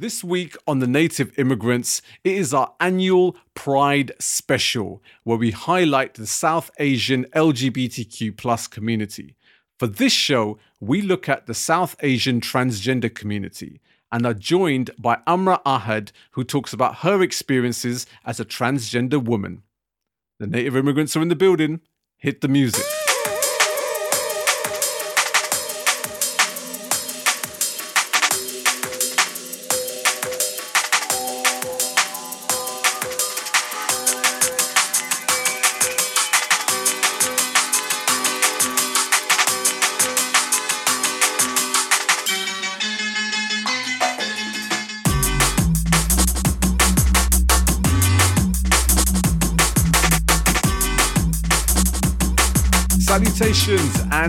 This week on the Native Immigrants, it is our annual Pride special where we highlight the South Asian LGBTQ plus community. For this show, we look at the South Asian transgender community and are joined by Amra Ahad, who talks about her experiences as a transgender woman. The Native Immigrants are in the building. Hit the music.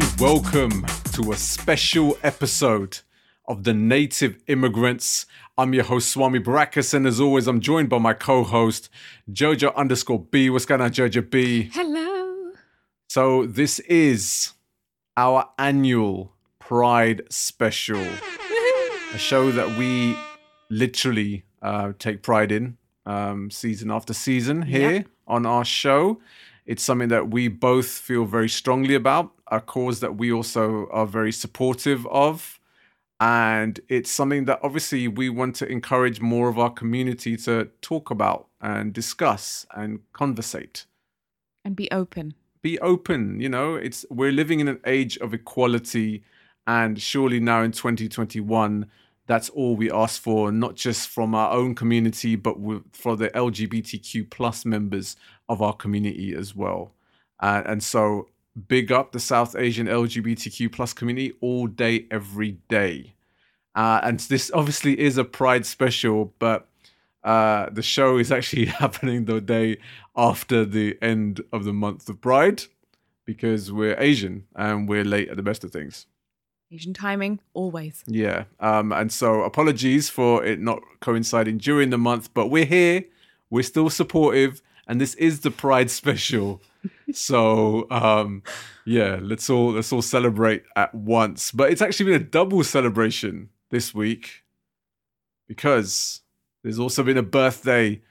And welcome to a special episode of the Native Immigrants. I'm your host Swami Barakas, and as always, I'm joined by my co-host Jojo underscore B. What's going on, Jojo B? Hello. So this is our annual Pride special, a show that we literally uh, take pride in, um, season after season here Yeah. on our show. It's something that we both feel very strongly about, a cause that we also are very supportive of. And it's something that obviously we want to encourage more of our community to talk about and discuss and conversate And be open. be open you know it's we're living in an age of equality and surely now in 2021 that's all we ask for not just from our own community but with, for the lgbtq plus members of our community as well uh, and so big up the south asian lgbtq plus community all day every day uh, and this obviously is a pride special but uh, the show is actually happening the day after the end of the month of Pride because we're Asian and we're late at the best of things. Asian timing, always. Yeah. Um, and so apologies for it not coinciding during the month, but we're here. We're still supportive. And this is the Pride special. So um, yeah, let's all let's all celebrate at once. But it's actually been a double celebration this week because there's also been a birthday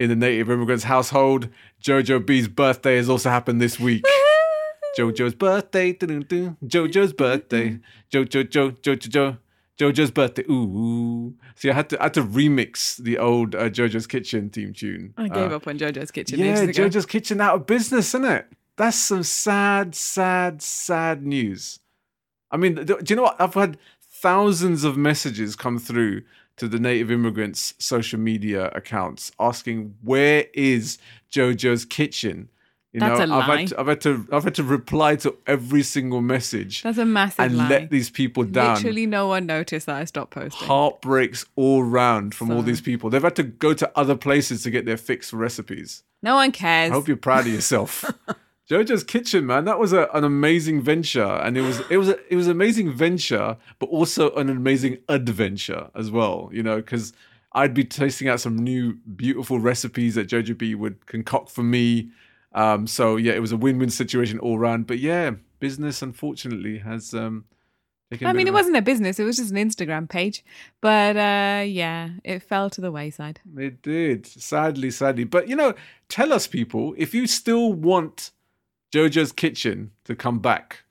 in the native immigrants household. Jojo B's birthday has also happened this week. Jojo's birthday. Jojo's birthday. Jojo, Jo, Jo, Jo, Jo. Jojo's birthday. Ooh. See, I had to I had to remix the old uh, Jojo's Kitchen theme tune. I gave Uh, up on JoJo's Kitchen. Yeah. Jojo's Kitchen out of business, isn't it? That's some sad, sad, sad news. I mean, do you know what? I've had thousands of messages come through to the native immigrants' social media accounts asking where is Jojo's Kitchen. You That's know, a I've lie. had to, I've had to I've had to reply to every single message That's a massive and lie. let these people down. Literally, no one noticed that I stopped posting. Heartbreaks all round from all these people. They've had to go to other places to get their fix for recipes. No one cares. I hope you're proud of yourself. Jojo's Kitchen, man, that was a, an amazing venture, and it was it was a, it was an amazing venture, but also an amazing adventure as well. You know, because I'd be tasting out some new beautiful recipes that Jojo B would concoct for me. Um, so yeah, it was a win-win situation all round. But yeah, business unfortunately has um. I mean, it a- wasn't a business; it was just an Instagram page. But uh, yeah, it fell to the wayside. It did, sadly, sadly. But you know, tell us, people, if you still want JoJo's Kitchen to come back,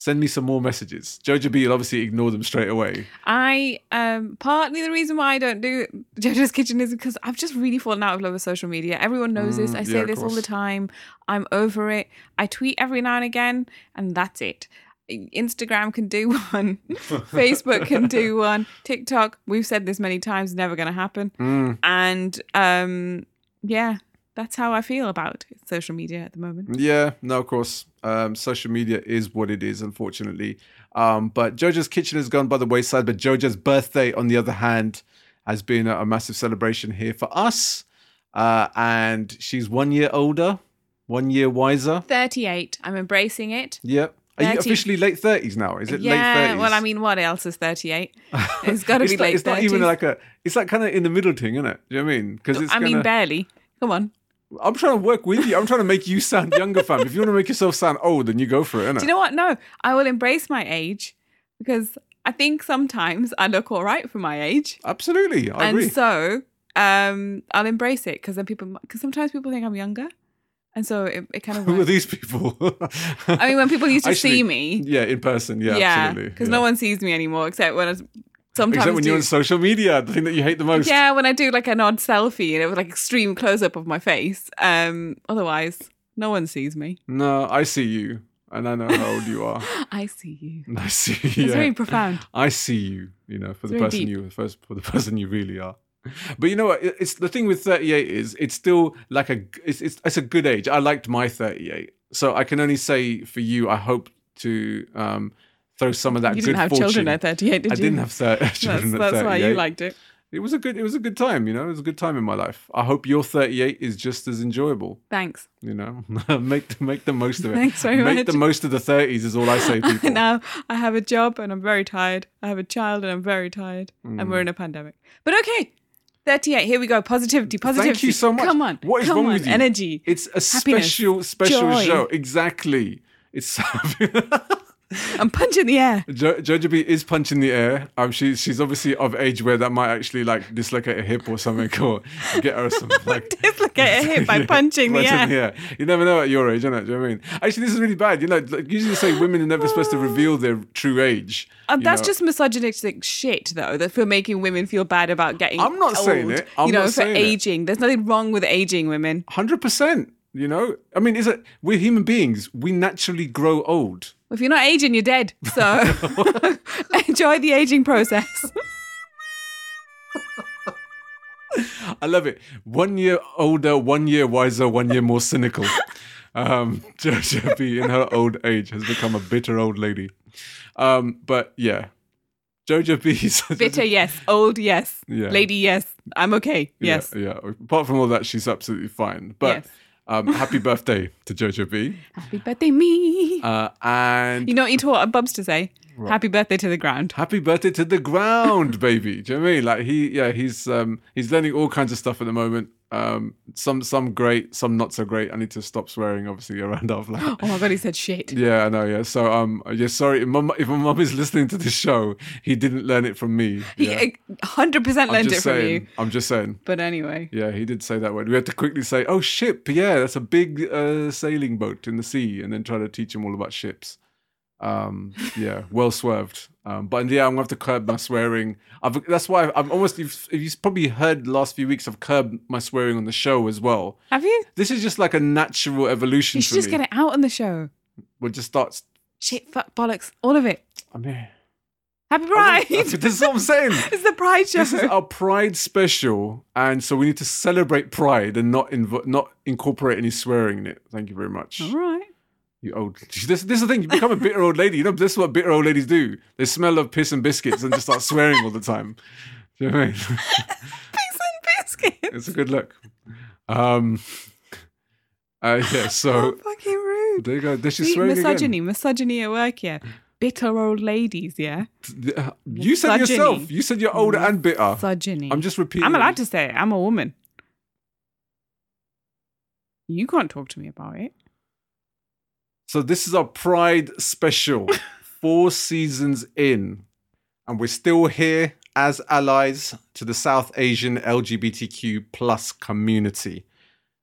send me some more messages. JoJo B You'll obviously ignore them straight away. I um partly the reason why I don't do JoJo's Kitchen is because I've just really fallen out of love with social media. Everyone knows this. Mm, I say of this all the time. I'm over it. I tweet every now and again, and that's it. Instagram can do one, Facebook can do one, TikTok. We've said this many times, never going to happen. Mm, And um, yeah, that's how I feel about social media at the moment. yeah, no, of course. Um, social media is what it is, unfortunately. Um, but JoJo's Kitchen has gone by the wayside. But JoJo's birthday, on the other hand, has been a, a massive celebration here for us. Uh, and she's one year older, one year wiser. 38. I'm embracing it. Yep. Are you officially late thirties now? Is it yeah, late 30s? well, I mean, what else is 38? It's got to it's be not, late It's not even like a. It's like kind of in the middle thing, isn't it? Do you know what I mean? Because it's. I mean, barely. Come on. I'm trying to work with you. I'm trying to make you sound younger, fam. If you want to make yourself sound old, then you go for it, innit? Do you know what? No, I will embrace my age because I think sometimes I look all right for my age. Absolutely, I and agree. so um, I'll embrace it because then people, because sometimes people think I'm younger. And so it, it kind of Who are these people? I mean, when people used to Actually, see me, Yeah, in person. Yeah, yeah, absolutely. because yeah. no one sees me anymore except when I sometimes Except when do, you're on social media, the thing that you hate the most. yeah, when I do like an odd selfie, and it was like extreme close up of my face. Um, otherwise, no one sees me. No, I see you, and I know how old you are. I see you. And I see. You. It's Yeah. very profound. I see you. You know, for the very person deep. you first for the person you really are. But you know what? It's the thing with 38 is it's still like a it's it's, it's a good age. I liked my 38, so I can only say for you, I hope to um, throw some of that You good didn't have fortune. children at 38, did I you? didn't have thir- That's, children at that's 38. why you liked it. It was a good it was a good time. You know, it was a good time in my life. I hope your 38 is just as enjoyable. Thanks. You know, make make the most of it. Thanks very make much. the most of the 30s is all I say, people. now I have a job and I'm very tired. I have a child and I'm very tired. And Mm. we're in a pandemic. But okay. 38. Here we go. Positivity. Positivity. Thank you so much. Come on. What is come wrong on. with you? Energy. It's a special, special joy. show. Exactly. It's I'm punching the air. jo- Jojo B is punching the air. Um, she's she's obviously of age where that might actually like dislocate a hip or something, or get her some like. Dislocate a hip by Yeah, punching the air. You never know at your age, innit? Do you know I mean? Actually, this is really bad. You know, like, usually say women are never supposed to reveal their true age. You that's know. just misogynistic shit, though, that for making women feel bad about getting. I'm not saying old, it. I'm you know, not for saying it. aging. There's nothing wrong with aging women. hundred percent. You know, I mean, is it? We're human beings. We naturally grow old. If you're not aging, you're dead. So enjoy the aging process. I love it. One year older, one year wiser, one year more cynical. Um, Jojo B in her old age has become a bitter old lady. Um, but yeah, Jojo B's Bitter, yes. Old, yes. Yeah. Lady, yes. I'm okay. Yeah, Yes. yeah. Apart from all that, she's absolutely fine. But Yes. Um, happy birthday to Jojo B. Happy birthday, me. Uh, and you know what you taught Bubs to say? Happy birthday to the ground. happy birthday to the ground, baby. Do you know what I mean? Like he, yeah, he's um, he's learning all kinds of stuff at the moment. Um, some some great, some not so great. I need to stop swearing, obviously, around our flat. Oh my god, he said shit. Yeah, I know. Yeah, so um, yeah, sorry, if mum, if my mum is listening to this show, he didn't learn it from me. He Yeah. uh, 100% I'm learned it just from saying. you. I'm just saying. But anyway. Yeah, he did say that word. We had to quickly say, "Oh, ship, yeah, that's a big uh, sailing boat in the sea," and then try to teach him all about ships. Um, yeah, well swerved. Um, but yeah, I'm gonna have to curb my swearing. I've, that's why I'm almost. If, if you've probably heard the last few weeks, I've curbed my swearing on the show as well. Have you? This is just like a natural evolution You for should just me. get it out on the show. We'll just start. Shit, fuck, bollocks. All of it. I'm mean, Happy Pride. this is what I'm saying. it's the Pride show. This is our Pride special, and so we need to celebrate Pride and not inv- not incorporate any swearing in it. Thank you very much. All right. You old. This, this is the thing. You become a bitter old lady. You know, this is what bitter old ladies do. They smell of piss and biscuits and just start swearing all the time. Do you know what I mean? Pigs and biscuits. it's a good look. Um. Uh, yeah. So Fucking rude. there you go. This is swearing misogyny, misogyny at work, yeah. Bitter old ladies, yeah. again. You said yourself. You said you're older and bitter. Misogyny. I'm just repeating. I'm allowed to say it. I'm a woman. You can't talk to me about it. So this is our Pride special, four seasons in, and we're still here as allies to the South Asian LGBTQ plus community.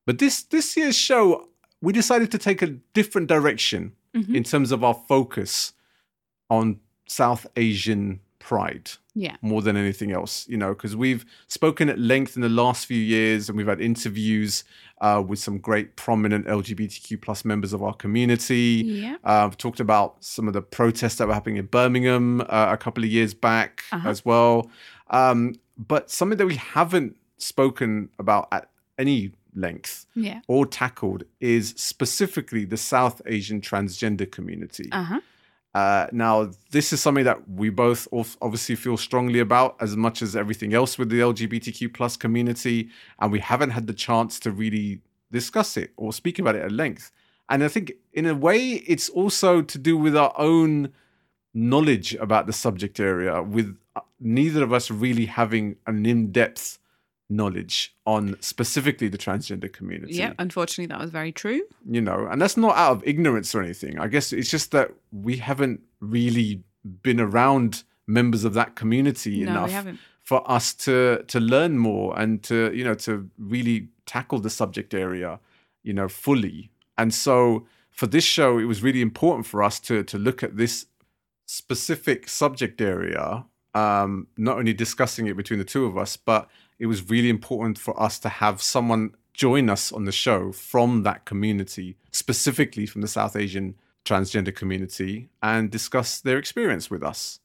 But this this year's show, we decided to take a different direction Mhm. in terms of our focus on South Asian pride Yeah. more than anything else, you know, because we've spoken at length in the last few years and we've had interviews uh, with some great prominent LGBTQ plus members of our community. Yeah. Uh, I've talked about some of the protests that were happening in Birmingham uh, a couple of years back Uh-huh. as well. Um, but something that we haven't spoken about at any length Yeah. or tackled is specifically the South Asian transgender community. Uh huh. Uh, now, this is something that we both obviously feel strongly about as much as everything else with the LGBTQ plus community, and we haven't had the chance to really discuss it or speak about it at length. And I think, in a way, it's also to do with our own knowledge about the subject area, with uh, neither of us really having an in-depth knowledge on specifically the transgender community Yeah. Unfortunately, that was very true. you know, and that's not out of ignorance or anything. I guess it's just that we haven't really been around members of that community no, enough for us to to learn more and to you know to really tackle the subject area you know fully and so for this show it was really important for us to to look at this specific subject area um not only discussing it between the two of us but it was really important for us to have someone join us on the show from that community specifically from the south asian transgender community and discuss their experience with us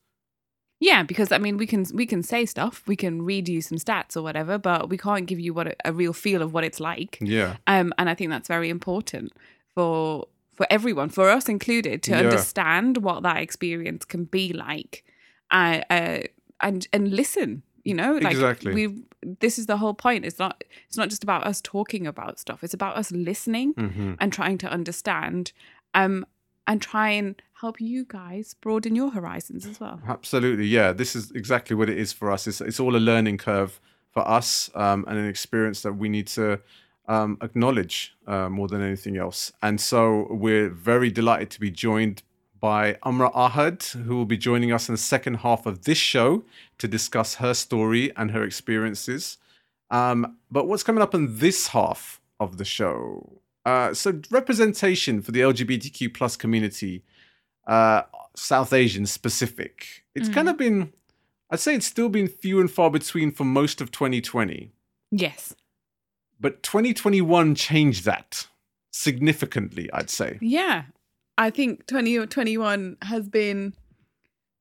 Yeah, because I mean, we can we can say stuff, we can read you some stats or whatever, but we can't give you what a, a real feel of what it's like. yeah Um, and I think that's very important for for everyone, for us included, to Yeah. understand what that experience can be like, uh, uh, and and listen. You know, like Exactly. we. This is the whole point. It's not. It's not just about us talking about stuff. It's about us listening hmm and trying to understand, um, and try and help you guys broaden your horizons as well. Absolutely, yeah. This is exactly what it is for us. It's it's all a learning curve for us, um, and an experience that we need to um, acknowledge uh, more than anything else. And so we're very delighted to be joined by Amra Ahad, who will be joining us in the second half of this show to discuss her story and her experiences. Um, but what's coming up in this half of the show? Uh, so representation for the LGBTQ plus community uh, South Asian specific. It's kind of been, I'd say it's still been few and far between for most of 2020. Yes. But 2021 changed that significantly, I'd say. Yeah. I think 2021 has been,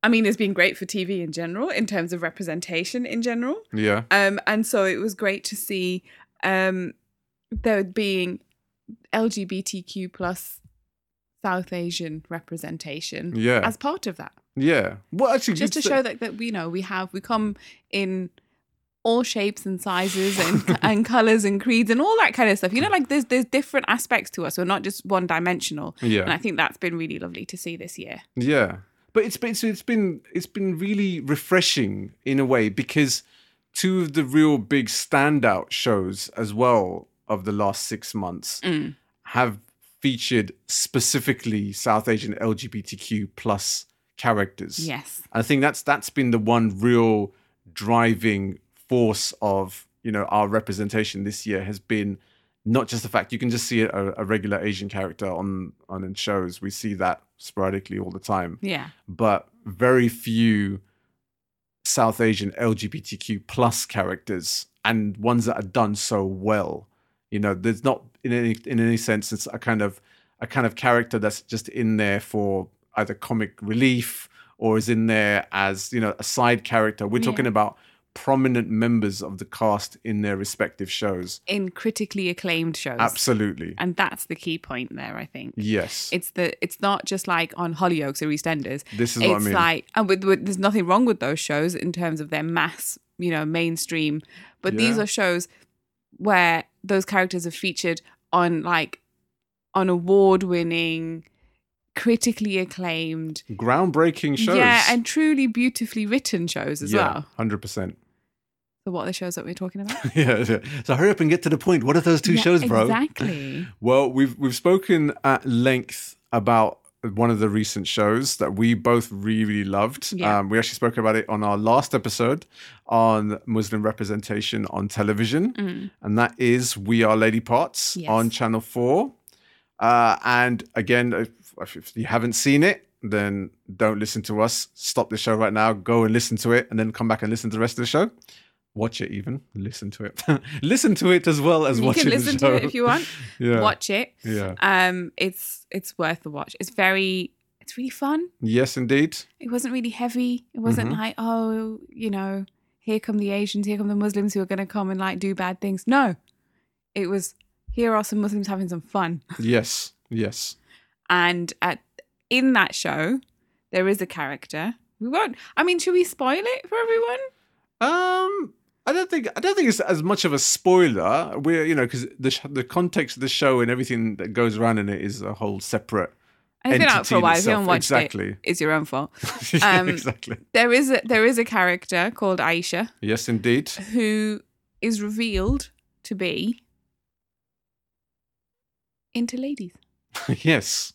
I mean, it's been great for TV in general in terms of representation in general. Yeah. Um, and so it was great to see um, there being LGBTQ plus South Asian representation Yeah. as part of that. yeah. Well, actually, Just to say- show that, that we know we have, we come in all shapes and sizes and and colors and creeds and all that kind of stuff. You know, like there's there's different aspects to us. We're not just one dimensional. Yeah. And I think that's been really lovely to see this year. Yeah, but it's been it's, been it's been really refreshing in a way because two of the real big standout shows as well of the last six months Mm. have featured specifically South Asian LGBTQ plus characters. Yes. I think that's that's been the one real driving force of you know our representation this year has been not just the fact you can just see a, a regular Asian character on on in shows. We see that sporadically all the time, Yeah. but very few South Asian LGBTQ plus characters and ones that are done so well. You know, there's not in any in any sense it's a kind of a kind of character that's just in there for either comic relief or is in there as you know a side character. We're talking about prominent members of the cast in their respective shows. In critically acclaimed shows. Absolutely, And that's the key point there, I think. yes. It's the it's not just like on Hollyoaks or EastEnders. This is it's what I mean. like and with, with there's nothing wrong with those shows in terms of their mass, you know, mainstream. But these are shows where those characters are featured on like on award winning, critically acclaimed, Groundbreaking shows. yeah, and truly beautifully written shows as well. hundred percent. So what are the shows that we're talking about? yeah, yeah. So hurry up and get to the point. What are those two Yeah, shows, bro? Exactly. Well, we've we've spoken at length about one of the recent shows that we both really, really loved. Yeah. Um, we actually spoke about it on our last episode on Muslim representation on television, Mm. and that is We Are Lady Parts Yes. on Channel Four. Uh, and again, if, if you haven't seen it, then don't listen to us. Stop the show right now. Go and listen to it, and then come back and listen to the rest of the show. Watch it, even listen to it. listen to it as well as You watching can listen the show. to it if you want. yeah. Watch it. Yeah. Um, it's it's worth the watch. It's very it's really fun. Yes, indeed. It wasn't really heavy. It wasn't Mhm. like oh you know here come the Asians, here come the Muslims who are going to come and like do bad things. No, it was here are some Muslims having some fun. Yes. Yes. And at in that show, there is a character. We won't. I mean, should we spoil it for everyone? Um, I don't think I don't think it's as much of a spoiler. We're you know because the sh- the context of the show and everything that goes around in it is a whole separate. It's been out for a while. If you haven't watched exactly. it, it's your own fault. Yeah, Um, exactly. There is a there is a character called Aisha Yes, indeed. who is revealed to be into ladies. yes.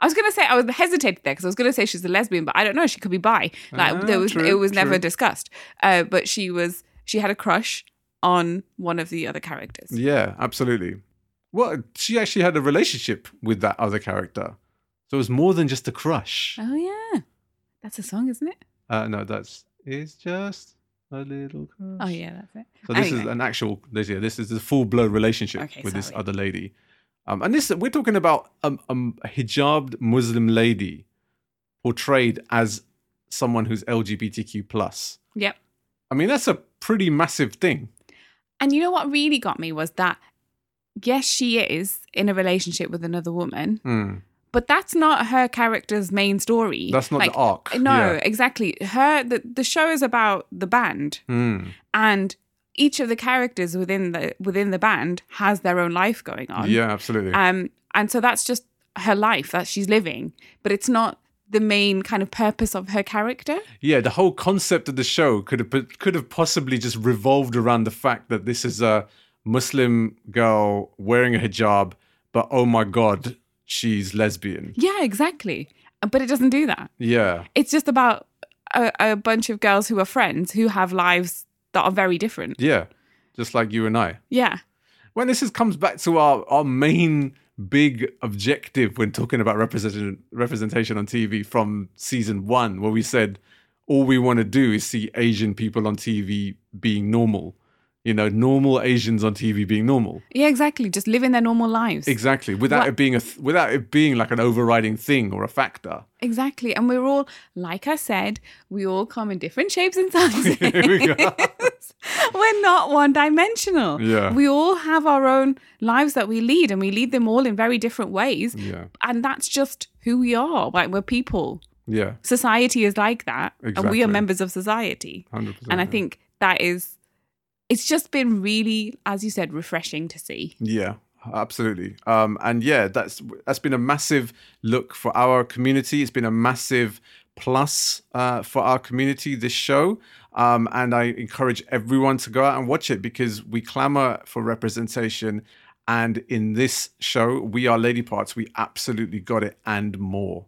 I was gonna say I was hesitated there because I was gonna say she's a lesbian, but I don't know. She could be bi. Like Ah, there was, true, it was never discussed. Uh, but she was, she had a crush on one of the other characters. Yeah, absolutely. Well, she actually had a relationship with that other character. So it was more than just a crush. Oh yeah, that's a song, isn't it? Uh, no, that's it's just a little crush. Oh yeah, that's it. So this is an actual. This, yeah, this is a full blown relationship Okay, with this other lady, um, and this we're talking about um, um, a hijabbed Muslim lady portrayed as someone who's LGBTQ plus. Yep. I mean, that's a pretty massive thing. And you know what really got me was that yes, she is in a relationship with another woman, Hmm. but that's not her character's main story. That's not Like, the arc. No, Yeah. exactly. Her the, the show is about the band Hmm. and each of the characters within the within the band has their own life going on. Yeah, absolutely. Um and so that's just her life that she's living, but it's not the main kind of purpose of her character. yeah, the whole concept of the show could have could have possibly just revolved around the fact that this is a Muslim girl wearing a hijab, but oh my god, she's lesbian. Yeah, exactly. But it doesn't do that. Yeah, It's just about a, a bunch of girls who are friends who have lives that are very different. yeah, just like you and I. Yeah. When this is, comes back to our our main big objective when talking about representation representation on TV from season one, where we said all we want to do is see Asian people on TV being normal. You know, normal Asians on TV being normal. Yeah, exactly. Just living their normal lives. Exactly, without What- it being a th- without it being like an overriding thing or a factor. Exactly. And we're all, like I said, we all come in different shapes and sizes. Here we go. we're not one dimensional. Yeah. We all have our own lives that we lead and we lead them all in very different ways. Yeah, And that's just who we are. Like we're people. yeah, Society is like that. And we are members of society. hundred percent. And I think that is, it's just been really, as you said, refreshing to see. Yeah, absolutely. Um, and yeah, that's that's been a massive look for our community. It's been a massive plus uh, for our community. This show, um, and I encourage everyone to go out and watch it because we clamor for representation. And in this show, we are Lady Parts. We absolutely got it and more.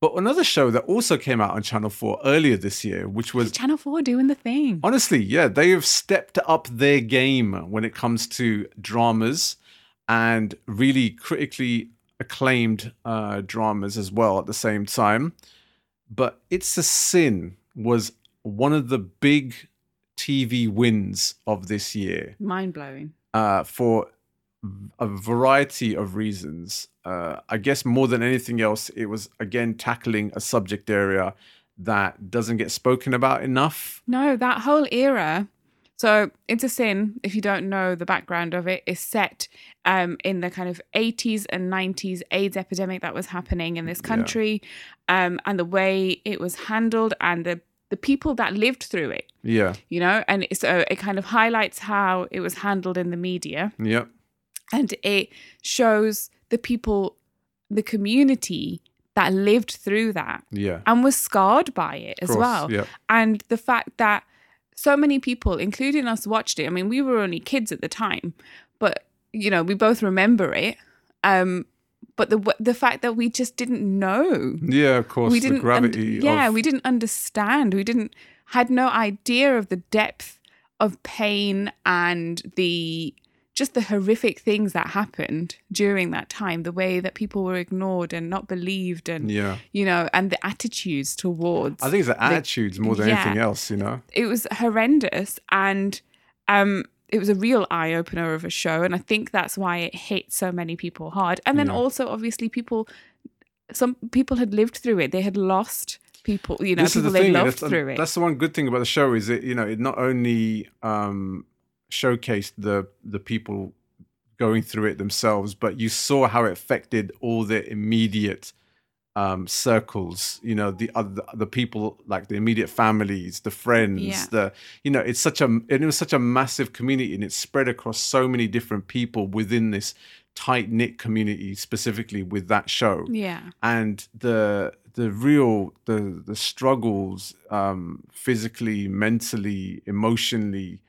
But another show that also came out on Channel 4 earlier this year, which was Channel 4 doing the thing. Honestly, yeah, they have stepped up their game when it comes to dramas and really critically acclaimed uh, dramas as well at the same time. But It's a Sin was one of the big TV wins of this year Mind blowing. uh, for a variety of reasons. Uh, I guess more than anything else, it was again tackling a subject area that doesn't get spoken about enough. No, that whole era. So, It's a Sin, if you don't know the background of it, is set um, in the kind of 80s and 90s AIDS epidemic that was happening in this Yeah. country um, and the way it was handled and the, the people that lived through it, Yeah. you know? And so it kind of highlights how it was handled in the media Yep. and it shows the people, the community that lived through that Yeah. and was scarred by it as course, well Yeah. and the fact that so many people including us watched it i mean we were only kids at the time but you know we both remember it um but the the fact that we just didn't know Yeah, of course. we the didn't gravity. yeah of, we didn't understand we didn't had no idea of the depth of pain and the just the horrific things that happened during that time the way that people were ignored and not believed and Yeah. you know and the attitudes towards I think it's the attitudes more than yeah. anything else, you know? it was horrendous and um it was a real eye opener of a show and I think that's why it hit so many people hard. And then Yeah. also obviously people some people had lived through it. They had lost people, you know, this is people the they thing. loved That's, through it. that's the one good thing about the show is it, you know, it not only um, showcased the the people going through it themselves, but you saw how it affected all the immediate um, circles. You know, the other the people like the immediate families, the friends, Yeah. the you know, it's such a and it was such a massive community, and it spread across so many different people within this tight knit community, specifically with that show yeah. and the the real the the struggles um physically mentally emotionally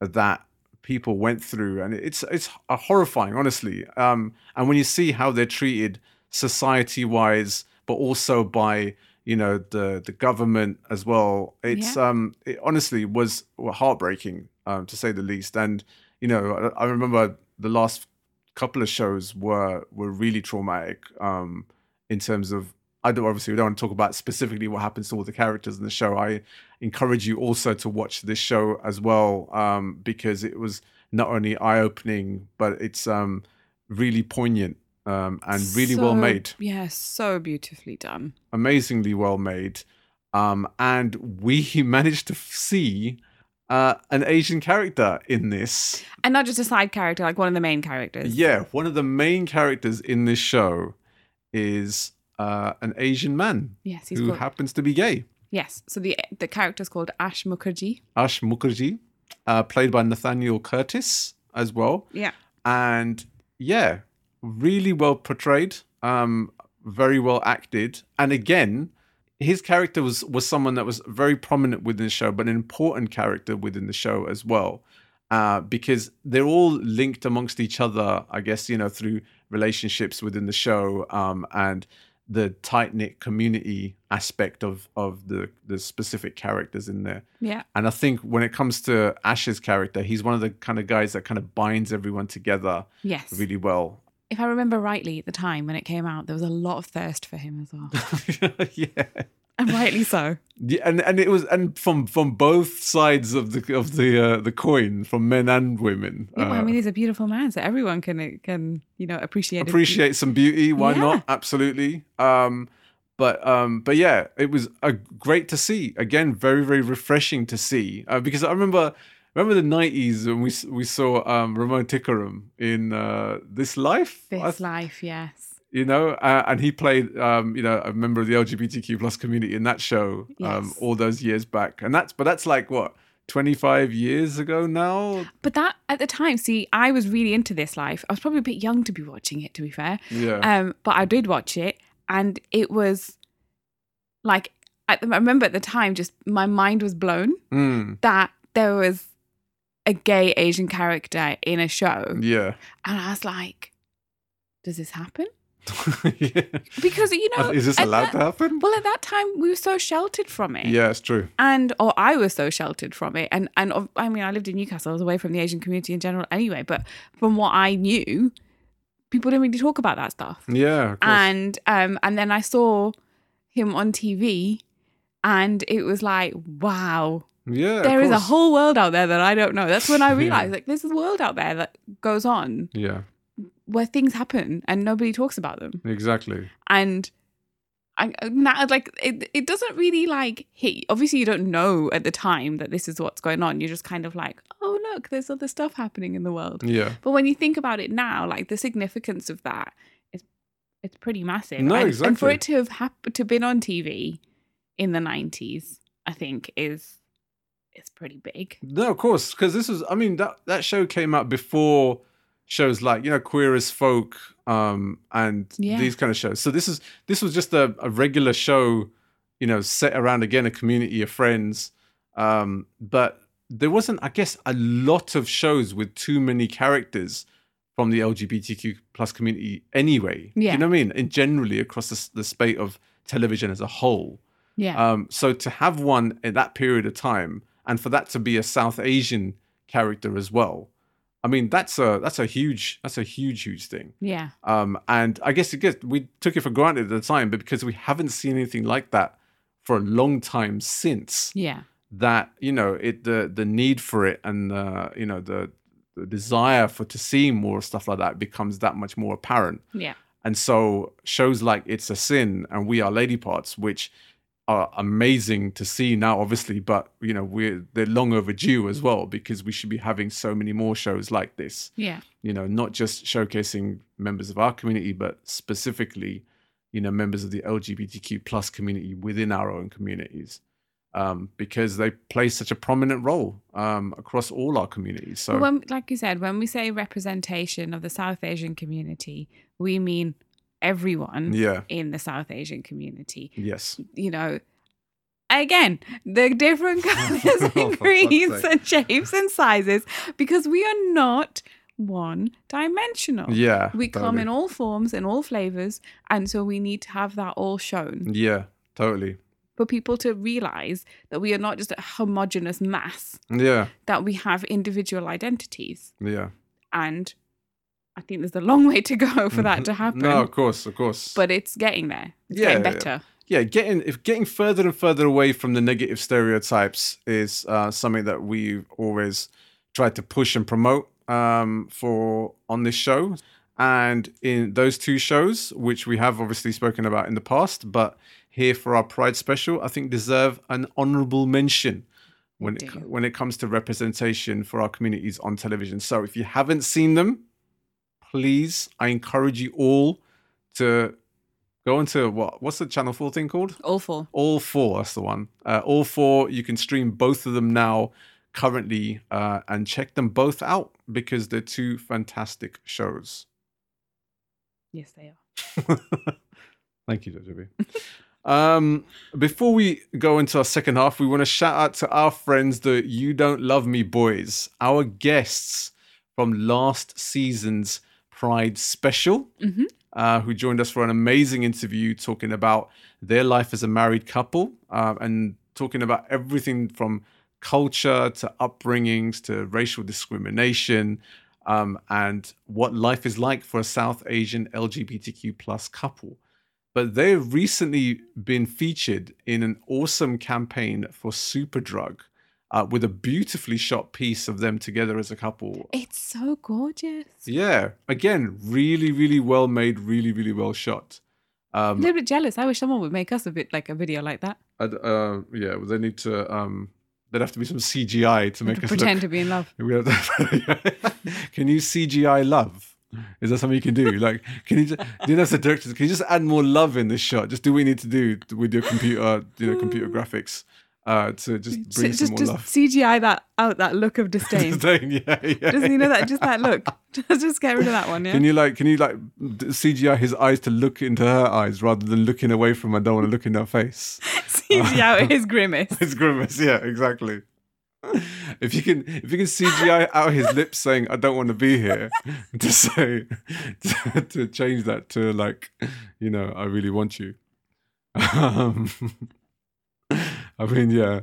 that people went through and it's it's horrifying honestly um and when you see how they're treated society wise, but also by you know the the government as well. It's um it honestly was heartbreaking um, to say the least. And you know I, I remember the last couple of shows were were really traumatic um, in terms of I don't obviously we don't want to talk about specifically what happens to all the characters in the show. I encourage you also to watch this show as well um, because it was not only eye opening but it's um, really poignant um, and really So- well made, Yeah, so beautifully done. amazingly well made. Um, and we managed to see uh, an Asian character in this. And not just a side character, like one of the main characters. Yeah, one of the main characters in this show is uh, an Asian man Yes, who happens to be gay. Yes. So the the character's called Ash Mukherjee. Ash Mukherjee, uh, played by Nathaniel Curtis as well. Yeah. And yeah, really well portrayed, um, very well acted. And again, his character was was someone that was very prominent within the show, but an important character within the show as well. Uh, because they're all linked amongst each other, I guess, you know, through relationships within the show um, and the tight knit community aspect of of the the specific characters in there. Yeah. And I think when it comes to Ash's character, he's one of the kind of guys that kind of binds everyone together Yes. really well. If I remember rightly, at the time when it came out, there was a lot of thirst for him as well, yeah. And rightly so. Yeah, and and it was and from from both sides of the of the uh, the coin, from men and women. Yeah, well, I Uh, mean, he's a beautiful man, so everyone can can you know appreciate appreciate some beauty. Why Yeah. not? Absolutely. Um, but um, but yeah, it was a great to see. Again, very very refreshing to see uh, because I remember remember the nineties when we we saw um, Ramon Tikaram in uh, This Life. This th- life. Yes. You know, uh, and he played um, you know a member of the LGBTQ plus community in that show um, Yes. all those years back, and that's but that's like what. 25 years ago now But that at the time, see, I was really into this life. I was probably a bit young to be watching it, to be fair. yeah Um, but I did watch it, and it was like at the, I remember at the time, just my mind was blown Mm, that there was a gay Asian character in a show, yeah and I was like, "Does this happen?" Yeah Because you know, is this allowed that- to happen Well, at that time, we were so sheltered from it. yeah it's true and or I was so sheltered from it, and and I mean, I lived in Newcastle, I was away from the Asian community in general, anyway. But from what I knew, people didn't really talk about that stuff. Yeah, of. And um, and then I saw him on TV, and it was like, wow, yeah, there is a whole world out there that I don't know. That's when I Yeah. realized, like, there's a world out there that goes on Yeah, where things happen and nobody talks about them. Exactly. and I now like it it doesn't really like hit obviously you don't know at the time that this is what's going on. You're just kind of like oh look there's other stuff happening in the world. Yeah, but when you think about it now like the significance of that is it's pretty massive. No, and, and for it to have hap- to been on TV in the 90s I think is is pretty big. No, of course, because this was. I mean, that that show came out before shows like you know Queer as Folk, um, and Yeah. these kind of shows. So this is this was just a, a regular show, you know, set around again a community of friends. Um, but there wasn't, I guess, a lot of shows with too many characters from the LGBTQ plus community anyway. Yeah. you know what I mean? And generally across the, the spate of television as a whole. yeah Um, so to have one in that period of time, and for that to be a South Asian character as well, I mean that's a that's a huge that's a huge huge thing. yeah Um, and I guess it gets, we took it for granted at the time, but because we haven't seen anything like that for a long time since, yeah that you know it the the need for it and uh, you know the the desire for to see more stuff like that becomes that much more apparent. yeah And so shows like It's a Sin and We Are Lady Parts, which are amazing to see now, obviously, but you know, we're they're long overdue as well because we should be having so many more shows like this. yeah You know, not just showcasing members of our community, but specifically, you know, members of the LGBTQ plus community within our own communities. Um, because they play such a prominent role um, across all our communities. So when, like you said, when we say representation of the South Asian community, we mean everyone yeah, in the South Asian community. yes, You know, again, the different colors Oh, and greens and shapes and sizes, because we are not one dimensional. Yeah. We come in all forms and all flavors. And so we need to have that all shown Yeah, totally. for people to realize that we are not just a homogenous mass, Yeah, that we have individual identities. yeah. And I think there's a long way to go for that to happen. No, of course, of course. But it's getting there. It's Yeah, getting better. yeah, getting if getting further and further away from the negative stereotypes is uh, something that we've always tried to push and promote um, for on this show. And in those two shows, which we have obviously spoken about in the past, but here for our Pride special, I think deserve an honourable mention when it, when it comes to representation for our communities on television. So if you haven't seen them, please, I encourage you all to go into what what's the channel four thing called? All four. All four, that's the one. Uh, all four, you can stream both of them now currently uh, and check them both out because they're two fantastic shows. Yes, they are. Thank you, Jojo um, before we go into our second half, we want to shout out to our friends, the You Don't Love Me boys, our guests from last season's Pride special, Mhm. uh, who joined us for an amazing interview talking about their life as a married couple uh, and talking about everything from culture to upbringings to racial discrimination um, and what life is like for a South Asian LGBTQ plus couple. But they've recently been featured in an awesome campaign for Superdrug uh, with a beautifully shot piece of them together as a couple. It's so gorgeous. Yeah, again, really, really well made, really, really well shot. Um, a little bit jealous. I wish someone would make us a bit like a video like that. I'd, uh, yeah, well, they need to. Um, there'd have to be some CGI to make to us pretend look. to be in love. We have to- can you CGI love? Is that something you can do? Like, can you? Just, do you know, as a director, can you just add more love in this shot? Just do what you need to do with your computer, you know, computer graphics, uh, to just bring just some more just love. CGI that out that look of disdain. Disdain, yeah, yeah. just you know that just that look. Just just get rid of that one. Yeah. Can you like? Can you like CGI his eyes to look into her eyes rather than looking away from her? I don't want to look in her face. CGI out his grimace. His grimace, yeah, exactly. If you can, if you can CGI out his lips saying "I don't want to be here," to say, to, to change that to like, you know, I really want you. Um, I mean, yeah,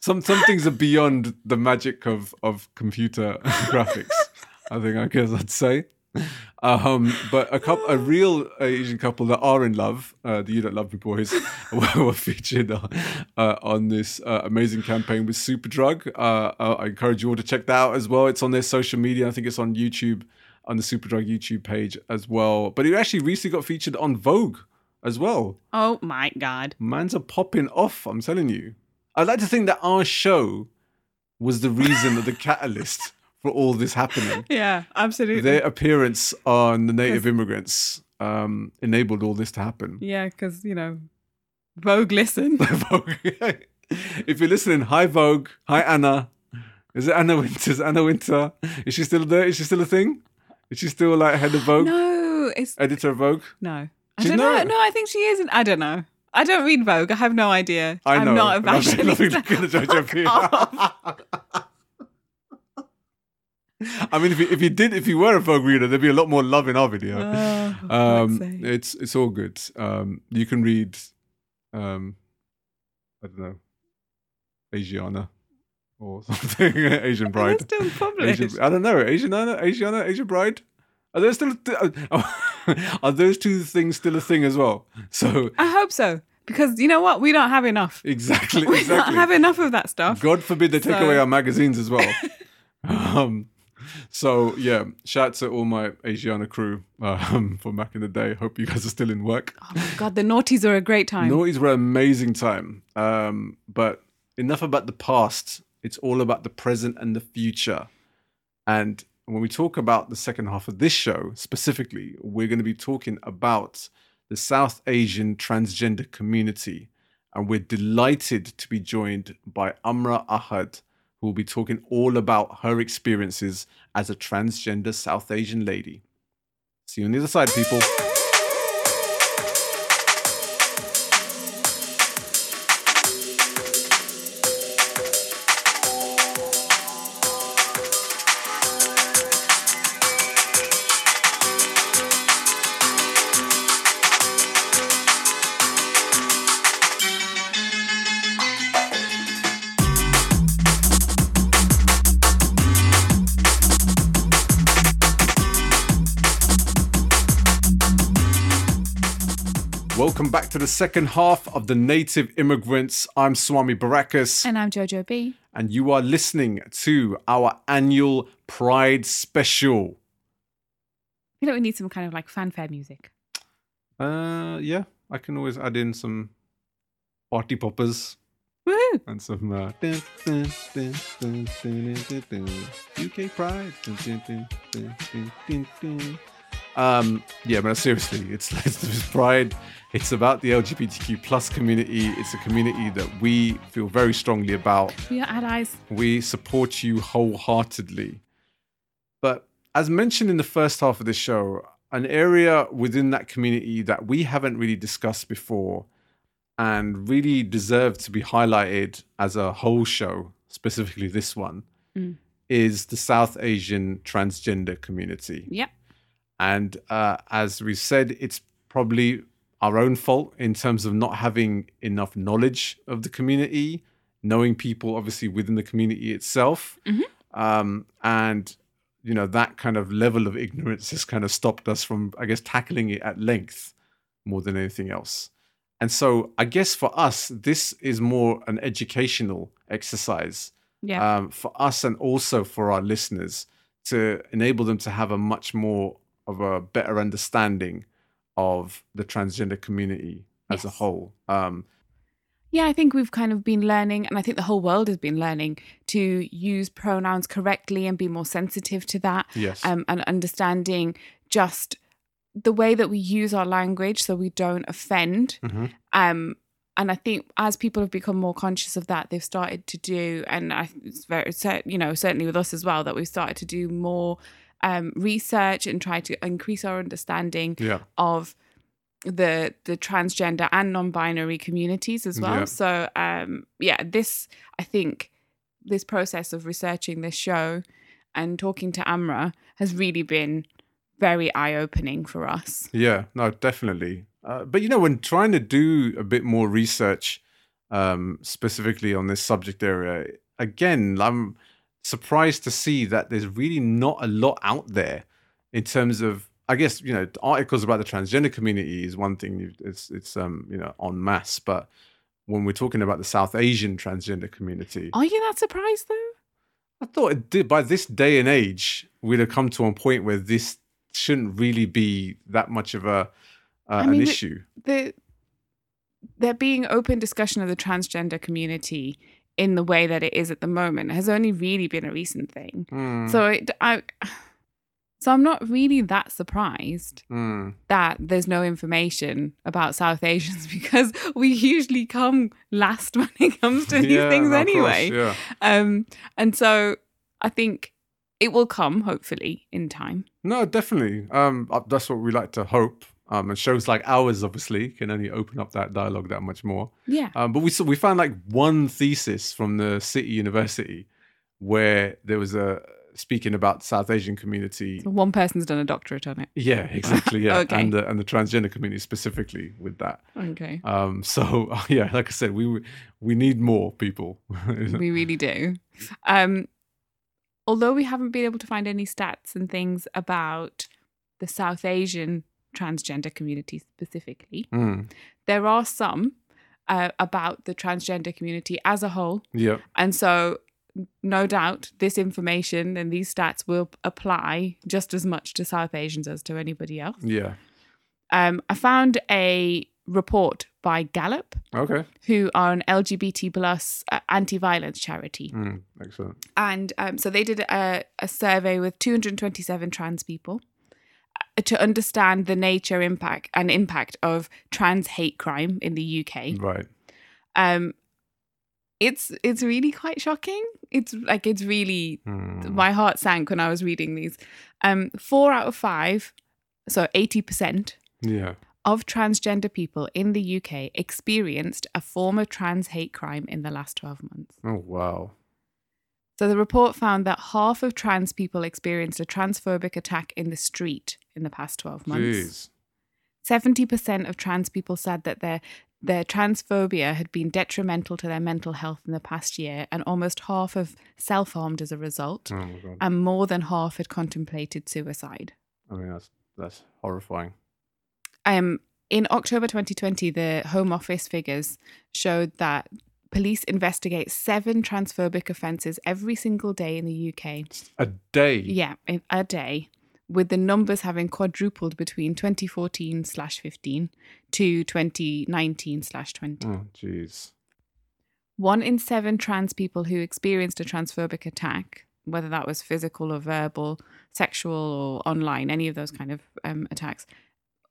some some things are beyond the magic of of computer graphics. I think I guess I'd say. Um, but a couple, a real Asian couple that are in love, uh, the You Don't Love Me Boys, were, featured uh, uh, on this uh, amazing campaign with Superdrug. Uh, I encourage you all to check that out as well. It's on their social media. I think it's on YouTube, on the Superdrug YouTube page as well. But it actually recently got featured on Vogue as well. Oh my god. Mans are popping off. I'm telling you. I'd like to think that our show was the reason of the catalyst for all this happening. Yeah, absolutely. Their appearance on the Native Immigrants um, enabled all this to happen. yeah, because you know, Vogue listen. Vogue. if you're listening, hi Vogue, hi Anna. Is it Anna Wintour? Is Anna Wintour? Is she still there? Is she still a thing? Is she still like head of Vogue, no, it's editor of Vogue? no. I don't know. No, I think she isn't. I don't know. I don't read Vogue. I have no idea. I know. I'm not a Nothing- nothing fashionista. to judge of here. I mean, if you, if you did, if you were a Vogue reader, there'd be a lot more love in our video. Oh, um, it's it's all good. Um, you can read, um, I don't know, Asiana or something, Asian Are they Bride. still published? Asian, I don't know, Asiana, Asiana, Asian Bride. Are there still are those two things still a thing as well? So I hope so. Because you know what? We don't have enough. exactly, We exactly. don't have enough of that stuff. God forbid they take So- away our magazines as well. um, so yeah, shout out to all my Asiana crew um, from back in the day. Hope you guys are still in work. Oh my God, the naughties are a great time. Naughties were an amazing time. Um, but enough about the past. It's all about the present and the future. And when we talk about the second half of this show specifically, we're going to be talking about the South Asian transgender community. And we're delighted to be joined by Amra Ahad, who will be talking all about her experiences as a transgender South Asian lady. See you on the other side, people. Back to the second half of the Native Immigrants. I'm Swami Barakas, And I'm Jojo B. and you are listening to our annual Pride Special. I feel like we need some kind of like fanfare music. Uh, yeah, I can always add in some party poppers Woohoo! and some uh, dun, dun, dun, dun, dun, dun, dun, dun. UK Pride. Dun, dun, dun, dun, dun, dun, dun. Um, yeah, but seriously, it's Pride. It's about the LGBTQ plus community. It's a community that we feel very strongly about. We are allies. We support you wholeheartedly. But as mentioned in the first half of the show, an area within that community that we haven't really discussed before and really deserve to be highlighted as a whole show, specifically this one, Mm. is the South Asian transgender community. Yep. And uh, as we said, it's probably our own fault in terms of not having enough knowledge of the community, knowing people obviously within the community itself. Mhm. Um, and, you know, that kind of level of ignorance has kind of stopped us from, I guess, tackling it at length more than anything else. And so I guess for us, this is more an educational exercise Yeah. um, for us and also for our listeners to enable them to have a much more of a better understanding of the transgender community as a whole. Um, Yeah, I think we've kind of been learning, and I think the whole world has been learning to use pronouns correctly and be more sensitive to that, yes. um, and understanding just the way that we use our language so we don't offend. Mhm. Um, and I think as people have become more conscious of that, they've started to do, and I, it's very, you know, certainly with us as well, that we've started to do more um, research and try to increase our understanding Yeah. of the the transgender and non-binary communities as well. Yeah. So um yeah, this I think this process of researching this show and talking to Amra has really been very eye-opening for us. Yeah, no, definitely. Uh, but you know, when trying to do a bit more research, um, specifically on this subject area, again, I'm surprised to see that there's really not a lot out there in terms of, I guess, you know, articles about the transgender community is one thing. It's it's um you know en masse, but when we're talking about the South Asian transgender community, Are you that surprised though? I thought it did, by this day and age, we'd have come to a point where this shouldn't really be that much of a uh, mean, an the- issue. The there being open discussion of the transgender community in the way that it is at the moment has only really been a recent thing. Hmm, So it, I so I'm not really that surprised hmm. that there's no information about South Asians because we usually come last when it comes to these Yeah, things of course, anyway. yeah. Um, and so I think it will come hopefully in time. No, definitely. Um, uh, that's what we like to hope. Um, and shows like ours obviously can only open up that dialogue that much more. Yeah. Um, but we saw, we found like one thesis from the City University where there was a speaking about South Asian community. So one person's done a doctorate on it. Yeah, exactly. Yeah, Okay. and the and the transgender community specifically with that. Okay. Um, so yeah, like I said, we we need more people. we really do. Um, although we haven't been able to find any stats and things about the South Asian transgender community specifically, Mm, there are some uh, about the transgender community as a whole. yeah, And so, no doubt, this information and these stats will apply just as much to South Asians as to anybody else. yeah. Um, I found a report by Galop, Okay. who are an LGBT plus uh, anti-violence charity, Mm, excellent. and um, so they did a, a survey with 227 trans people to understand the nature, impact, and impact of trans hate crime in the UK. Right. Um, it's it's really quite shocking. It's like it's really Mm, my heart sank when I was reading these. Um, four out of five, so eighty percent yeah. of transgender people in the UK experienced a form of trans hate crime in the last twelve months. Oh wow. So the report found that half of trans people experienced a transphobic attack in the street in the past twelve months. Jeez. Seventy percent of trans people said that their their transphobia had been detrimental to their mental health in the past year, and almost half have self harmed as a result, Oh my god. and more than half had contemplated suicide. I mean, that's that's horrifying. Um, In October 2020, the Home Office figures showed that police investigate seven transphobic offences every single day in the UK. A day. Yeah, a day, with the numbers having quadrupled between 2014 slash 15 to 2019 slash 20. Oh, jeez. One in seven trans people who experienced a transphobic attack, whether that was physical or verbal, sexual or online, any of those kind of um, attacks,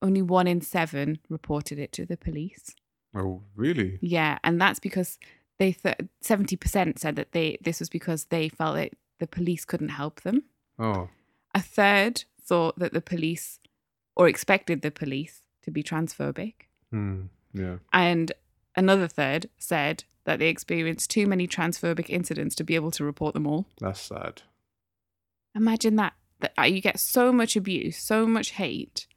only one in seven reported it to the police. Oh, really? Yeah, and that's because they th- 70% said that they this was because they felt that the police couldn't help them. Oh, A third thought that the police or expected the police to be transphobic. hmm. Yeah. And another third said that they experienced too many transphobic incidents to be able to report them all. That's sad. Imagine that, that uh, you get so much abuse, so much hate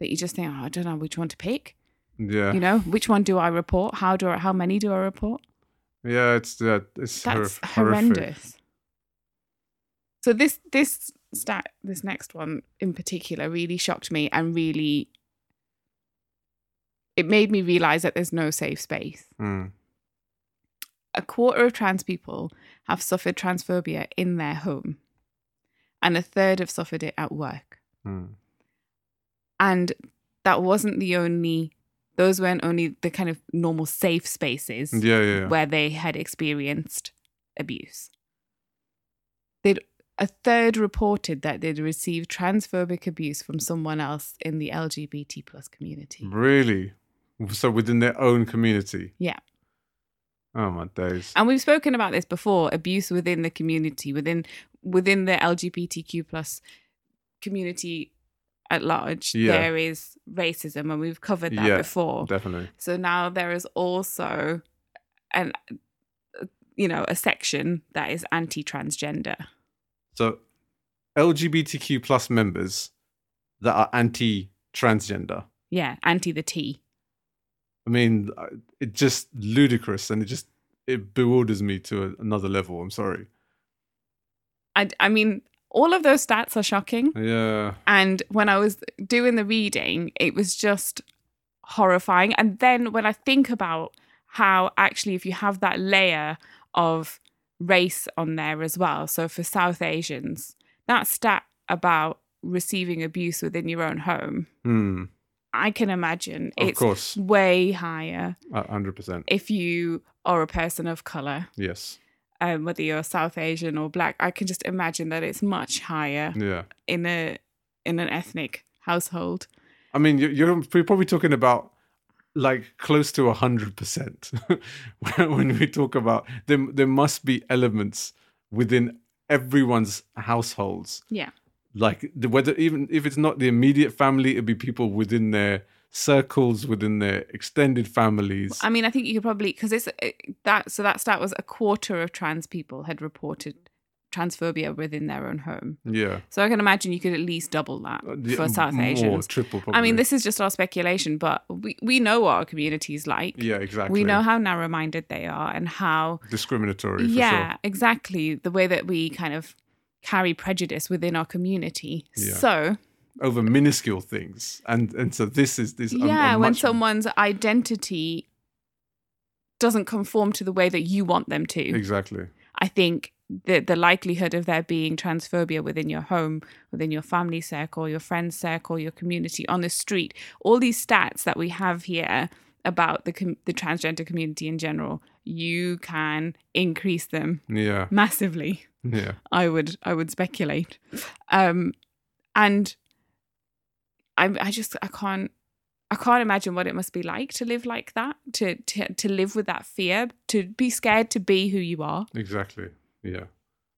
that you just think, oh, I don't know which one to pick. Yeah. You know, which one do I report? How do I, how many do I report? Yeah, it's yeah, it's That's horrendous. So this this stat this next one in particular really shocked me and really it made me realize that there's no safe space. Mm. A quarter of trans people have suffered transphobia in their home, and a third have suffered it at work. Mm. And that wasn't the only; those weren't only the kind of normal safe spaces. Yeah, yeah, yeah. where they had experienced abuse. They'd a third reported that they'd received transphobic abuse from someone else in the LGBT plus community. Really? So within their own community? Yeah. Oh my days. And we've spoken about this before, abuse within the community, within within the LGBTQ plus community at large, Yeah. there is racism and we've covered that Yeah. before. Definitely. So now there is also an you know, a section that is anti-transgender. So LGBTQ plus members that are anti-transgender. Yeah, anti the T. I mean, uh, it's just ludicrous, and it just it bewilders me to another level. I'm sorry. I, I mean, all of those stats are shocking. Yeah. And when I was doing the reading, it was just horrifying. And then when I think about how actually, if you have that layer of race on there as well, so for South Asians, that stat about receiving abuse within your own home, Hmm. I can imagine Of it's course. way higher A hundred percent. if you are a person of color, Yes. Um, whether you're South Asian or black. I can just imagine that it's much higher Yeah. in a in an ethnic household. I mean, you're, you're probably talking about like close to a hundred percent when we talk about there. There must be elements within everyone's households, Yeah. like the, whether even if it's not the immediate family, it'd be people within their circles, within their extended families. I mean, I think you could probably because it's it, that. So that stat was a quarter of trans people had reported transphobia within their own home. yeah, So I can imagine you could at least double that Uh, yeah, for South more, Asians. triple. Probably. I mean, this is just our speculation, but we, we know what our communities like. Yeah, exactly. We know how narrow minded they are and how discriminatory. For yeah, sure. exactly. The way that we kind of carry prejudice within our community. Yeah. So over minuscule things, and and so this is this. a- a yeah, when someone's identity doesn't conform to the way that you want them to, exactly. I think the the likelihood of there being transphobia within your home, within your family circle, your friends circle, your community, on the street, all these stats that we have here about the com- the transgender community in general, you can increase them Yeah, massively. yeah. I would I would speculate, um, and I I just I can't I can't imagine what it must be like to live like that to to to live with that fear to be scared to be who you are. Exactly. Yeah.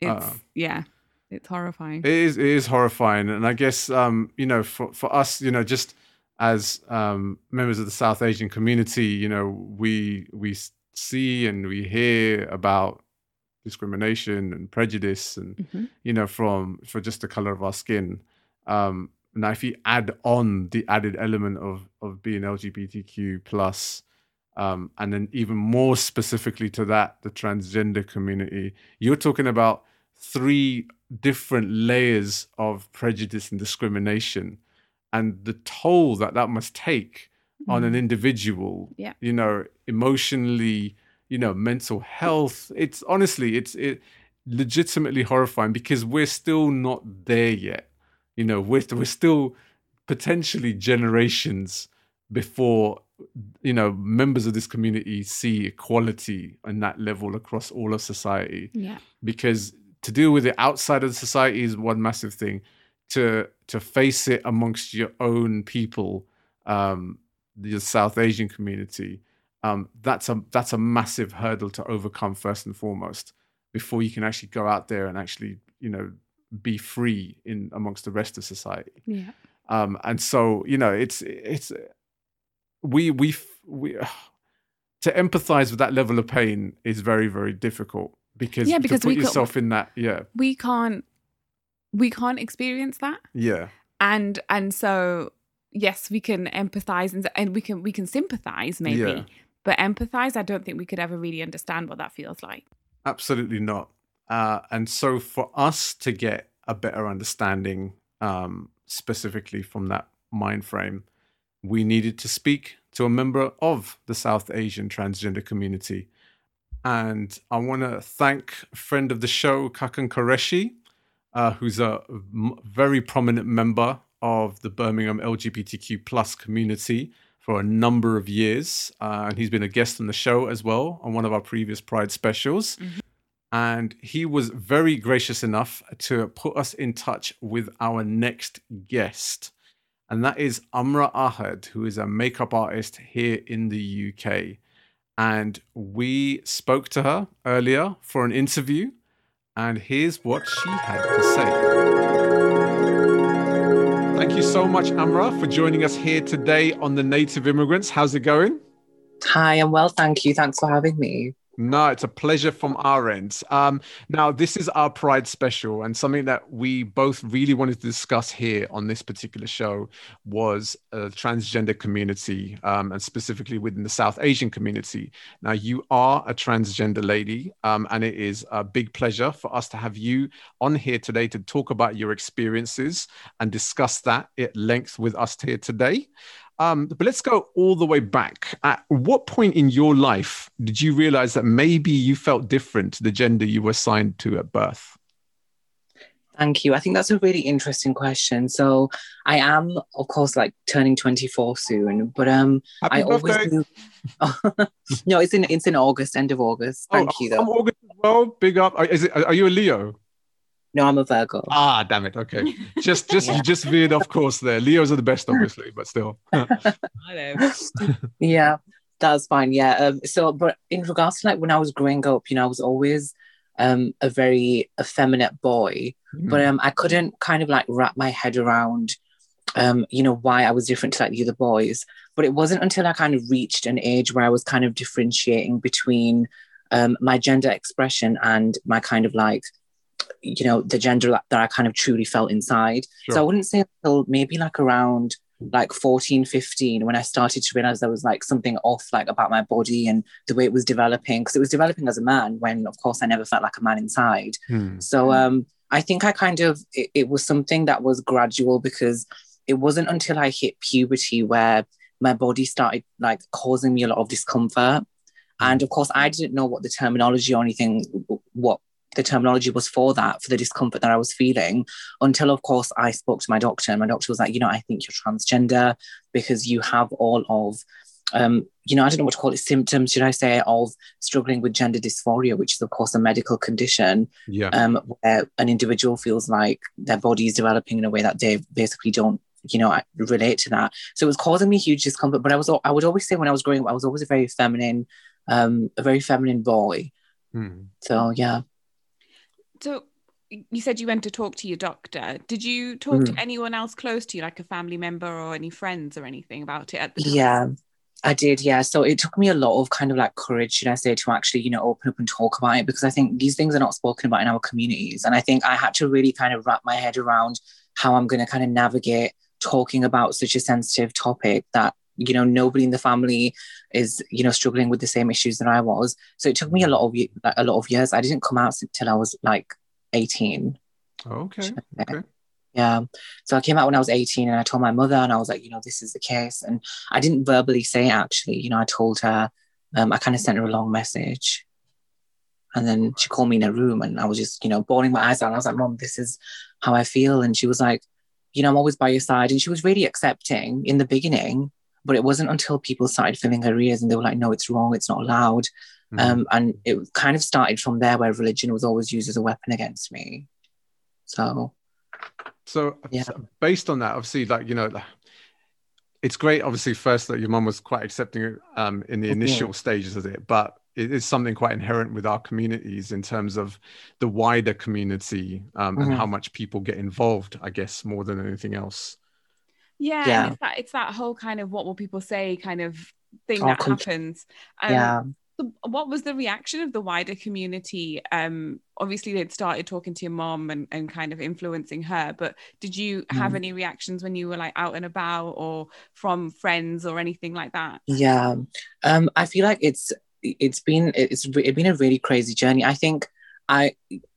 It's Uh, yeah, it's horrifying. It is it is horrifying. And I guess um, you know, for, for us, you know, just as um members of the South Asian community, you know, we we see and we hear about discrimination and prejudice and Mhm. you know, from for just the color of our skin. Um now if you add on the added element of of being LGBTQ plus um, and then even more specifically to that, the transgender community, you're talking about three different layers of prejudice and discrimination, and the toll that that must take on an Mm. individual. Yeah. You know, emotionally, you know, mental health. It's honestly, it's it legitimately horrifying because we're still not there yet. You know, we're we're still potentially generations before you know members of this community see equality on that level across all of society Yeah. because to deal with it outside of society is one massive thing to to face it amongst your own people um the south asian community um that's a that's a massive hurdle to overcome first and foremost before you can actually go out there and actually you know be free in amongst the rest of society Yeah. um and so you know it's it's we we we to empathize with that level of pain is very very difficult because, Yeah, because to put we yourself in that yeah We can't we can't experience that. yeah And and so yes, we can empathize and and we can we can sympathize maybe. Yeah. But empathize, I don't think we could ever really understand what that feels like. absolutely not uh and so for us to get a better understanding um specifically from that mind frame we needed to speak to a member of the south asian transgender community. And i want to thank friend of the show Khakan Qureshi uh, who's a m- very prominent member of the birmingham lgbtq plus community for a number of years. Uh, and he's been a guest on the show as well on one of our previous pride specials and he was very gracious enough to put us in touch with our next guest. And that is Amra Ahad, who is a makeup artist here in the UK. And we spoke to her earlier for an interview. And here's what she had to say. Thank you so much, Amra, for joining us here today on the Native Immigrants. How's it going? Hi, I'm well, thank you. Thanks for having me. No, it's a pleasure from our end. Um, now, this is our Pride special, and something that we both really wanted to discuss here on this particular show was a transgender community, um, and specifically within the South Asian community. Now, you are a transgender lady, um, and it is a big pleasure for us to have you on here today to talk about your experiences and discuss that at length with us here today. Um, but let's go all the way back. At what point in your life did you realize that maybe you felt different to the gender you were assigned to at birth? Thank you. I think that's a really interesting question. So I am, of course, like turning 24 soon, but um, Happy I always knew. no, it's in it's in August, end of August. Thank oh, you, I'm though. August as well. Big up. Is it, are you a Leo? No, I'm a Virgo. Ah, damn it. Okay. Just, just, you just veered off course there. Leos are the best, obviously, but still. yeah, that's fine. Yeah. Um, so, but in regards to like when I was growing up, you know, I was always um a very effeminate boy, but um I couldn't kind of like wrap my head around um you know why I was different to like the other boys. But it wasn't until I kind of reached an age where I was kind of differentiating between um my gender expression and my kind of like you know the gender that that I kind of truly felt inside. So I wouldn't say until maybe like around like 14, 15 when I started to realize there was like something off like about my body and the way it was developing because it was developing as a man when of course I never felt like a man inside. Hmm. So um I think I kind of it, it was something that was gradual because it wasn't until I hit puberty where my body started like causing me a lot of discomfort. And of course I didn't know what the terminology or anything what the terminology was for that, for the discomfort that I was feeling, until of course I spoke to my doctor, and my doctor was like, you know, I think you're transgender because you have all of, um, you know, I don't know what to call it, symptoms, should I say, of struggling with gender dysphoria, which is of course a medical condition, Yeah. um, where an individual feels like their body is developing in a way that they basically don't. You know, I relate to that. So it was causing me huge discomfort. But I was, I would always say when I was growing up, I was always a very feminine, um, a very feminine boy. Hmm. So yeah. So you said you went to talk to your doctor. Did you talk Mm. to anyone else close to you, like a family member or any friends or anything about it at the time? Yeah, I did. Yeah. So it took me a lot of kind of like courage, should I say, to actually, you know, open up and talk about it because I think these things are not spoken about in our communities. And I think I had to really kind of wrap my head around how I'm going to kind of navigate talking about such a sensitive topic that, you know, nobody in the family is, you know, struggling with the same issues that I was. So it took me a lot of like, a lot of years. I didn't come out until I was like 18. Okay. Okay. Yeah. So I came out when I was 18 and I told my mother and I was like, you know, this is the case. And I didn't verbally say it actually. You know, I told her, um, I kind of sent her a long message. And then she called me in a room and I was just, you know, bawling my eyes out. And I was like, Mom, this is how I feel. And she was like, you know, I'm always by your side. And she was really accepting in the beginning, but it wasn't until people started filling her ears and they were like, no, it's wrong, it's not allowed. Mm-hmm. Um, and it kind of started from there where religion was always used as a weapon against me. So so, yeah. based on that, obviously, like you know, it's great. Obviously, first that your mom was quite accepting um, in the initial yeah. stages of it, but it is something quite inherent with our communities in terms of the wider community um, mm-hmm. and how much people get involved. I guess more than anything else. Yeah, yeah. it's that it's that whole kind of what will people say kind of thing oh, that happens. Um, yeah what was the reaction of the wider community? Um, obviously, they'd started talking to your mom and, and kind of influencing her, but did you have mm. any reactions when you were like out and about or from friends or anything like that? Yeah, um, I feel like it's it's been it's, it's been a really crazy journey. I think I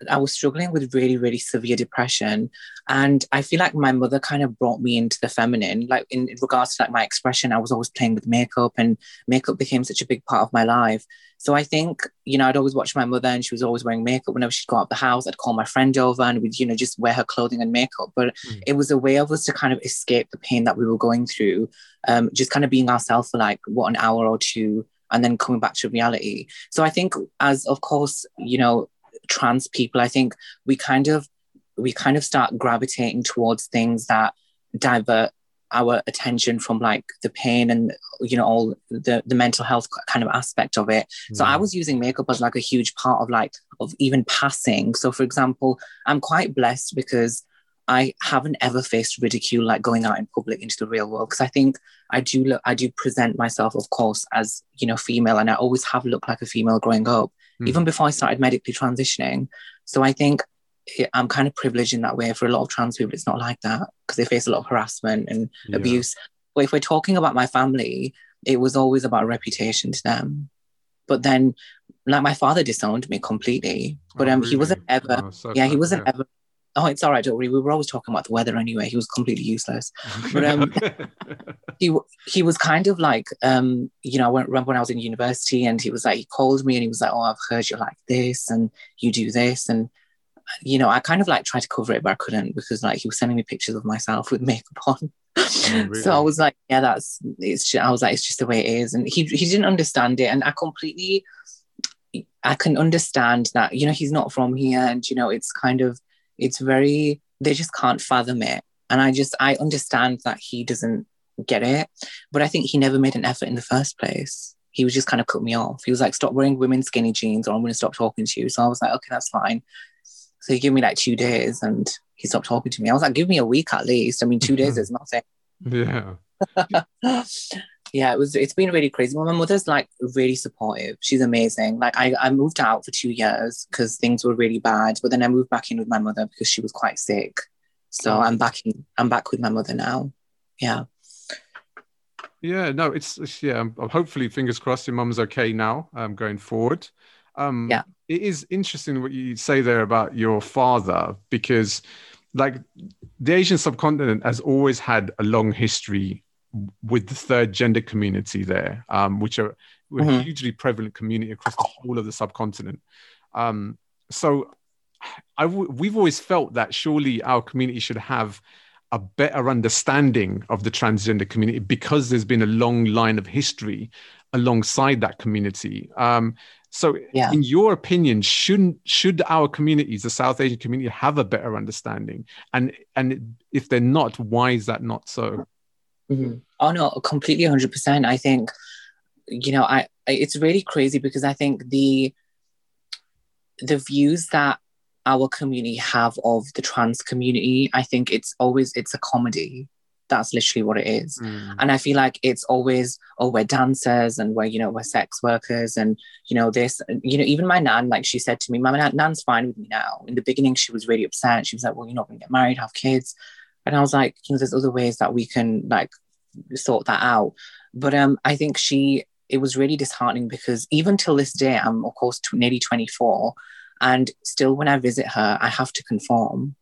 I was struggling with really really severe depression, and I feel like my mother kind of brought me into the feminine. Like in, in, regards to like my expression, I was always playing with makeup, and makeup became such a big part of my life. So I think you know I'd always watch my mother, and she was always wearing makeup. Whenever she'd go out the house, I'd call my friend over, and we'd you know just wear her clothing and makeup. But mm. it was a way of us to kind of escape the pain that we were going through, um, just kind of being ourselves for like what an hour or two and then coming back to reality. So I think as of course, you know, trans people, I think we kind of we kind of start gravitating towards things that divert our attention from like the pain and you know all the the mental health kind of aspect of it. So i mm. was using makeup as like a huge part of like of even passing. So for example i'm quite blessed because i haven't ever faced ridicule like going out in public into the real world because i think i do look i do present myself of course as you know female and i always have looked like a female growing up mm. even before I started medically transitioning. So I think I'm kind of privileged in that way. For a lot of trans people, it's not like that because they face a lot of harassment and yeah. abuse. But if we're talking about my family, it was always about reputation to them. But then, like my father disowned me completely. But oh, um, really? he wasn't ever. Oh, so yeah, he wasn't yeah. ever oh, it's all right, don't worry. We were always talking about the weather anyway. He was completely useless. But um, he he was kind of like, um, you know, I remember when I was in university and he was like, he called me and he was like, oh, I've heard you like this and you do this. And, you know, I kind of like tried to cover it, but I couldn't because like he was sending me pictures of myself with makeup on. Oh, really? So I was like, yeah, that's, it's, I was like, it's just the way it is. And he, he didn't understand it. And I completely, I can understand that, you know, he's not from here and, you know, it's kind of, it's very they just can't fathom it. And i just i understand that he doesn't get it but i think he never made an effort in the first place. He was just kind of cut me off. He was like stop wearing women's skinny jeans or i'm going to stop talking to you. So i was like okay that's fine. So he gave me like two days and he stopped talking to me. I was like give me a week at least. I mean two days is nothing. Yeah yeah, it was. It's been really crazy. my mother's like really supportive. She's amazing. Like I, I moved out for two years because things were really bad, but then I moved back in with my mother because she was quite sick. So I'm back in. I'm back with my mother now. Yeah. Yeah. No, it's, it's yeah. Um, hopefully, fingers crossed, your mum's okay now. Um, going forward. Um, yeah. It is interesting what you say there about your father because, like, the Asian subcontinent has always had a long history with the third gender community there, um, which are mm-hmm. a hugely prevalent community across the whole of the subcontinent. Um, so I w- we've always felt that surely our community should have a better understanding of the transgender community because there's been a long line of history alongside that community. Um, so, yeah. in your opinion, shouldn't should our communities, the South Asian community, have a better understanding? And and if they're not, why is that not so? Mm-hmm. Oh no, completely, hundred percent. I think, you know, I it's really crazy because I think the the views that our community have of the trans community, I think it's always it's a comedy. That's literally what it is. Mm. And I feel like it's always, oh, we're dancers and we're, you know, we're sex workers and, you know, this, you know, even my nan, like she said to me, my nan's fine with me now. In the beginning, she was really upset. She was like, well, you're not going to get married, have kids. And I was like, you know, there's other ways that we can like sort that out. But um, I think she, it was really disheartening because even till this day, I'm of course t- nearly 24, and still when I visit her, I have to conform.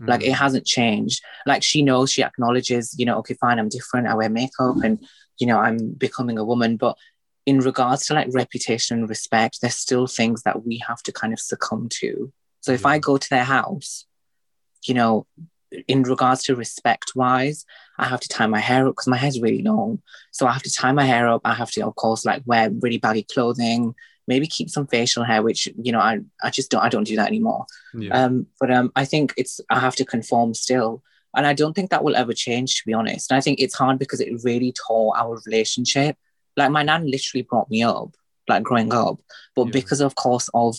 Like it Mm. hasn't changed. Like she knows, she acknowledges, you know, okay, fine, I'm different. I wear makeup and, you know, I'm becoming a woman. But in regards to like reputation and respect, there's still things that we have to kind of succumb to. So if I go to their house, you know, in regards to respect wise, I have to tie my hair up because my hair's really long. So I have to tie my hair up. I have to, of course, like wear really baggy clothing, maybe keep some facial hair, which, you know, I, I just don't, I don't do that anymore. Yeah. Um, but um, I think it's I have to conform still, and I don't think that will ever change. To be honest, and I think it's hard because it really tore our relationship. Like my nan literally brought me up, like growing up, but Yeah. because of course of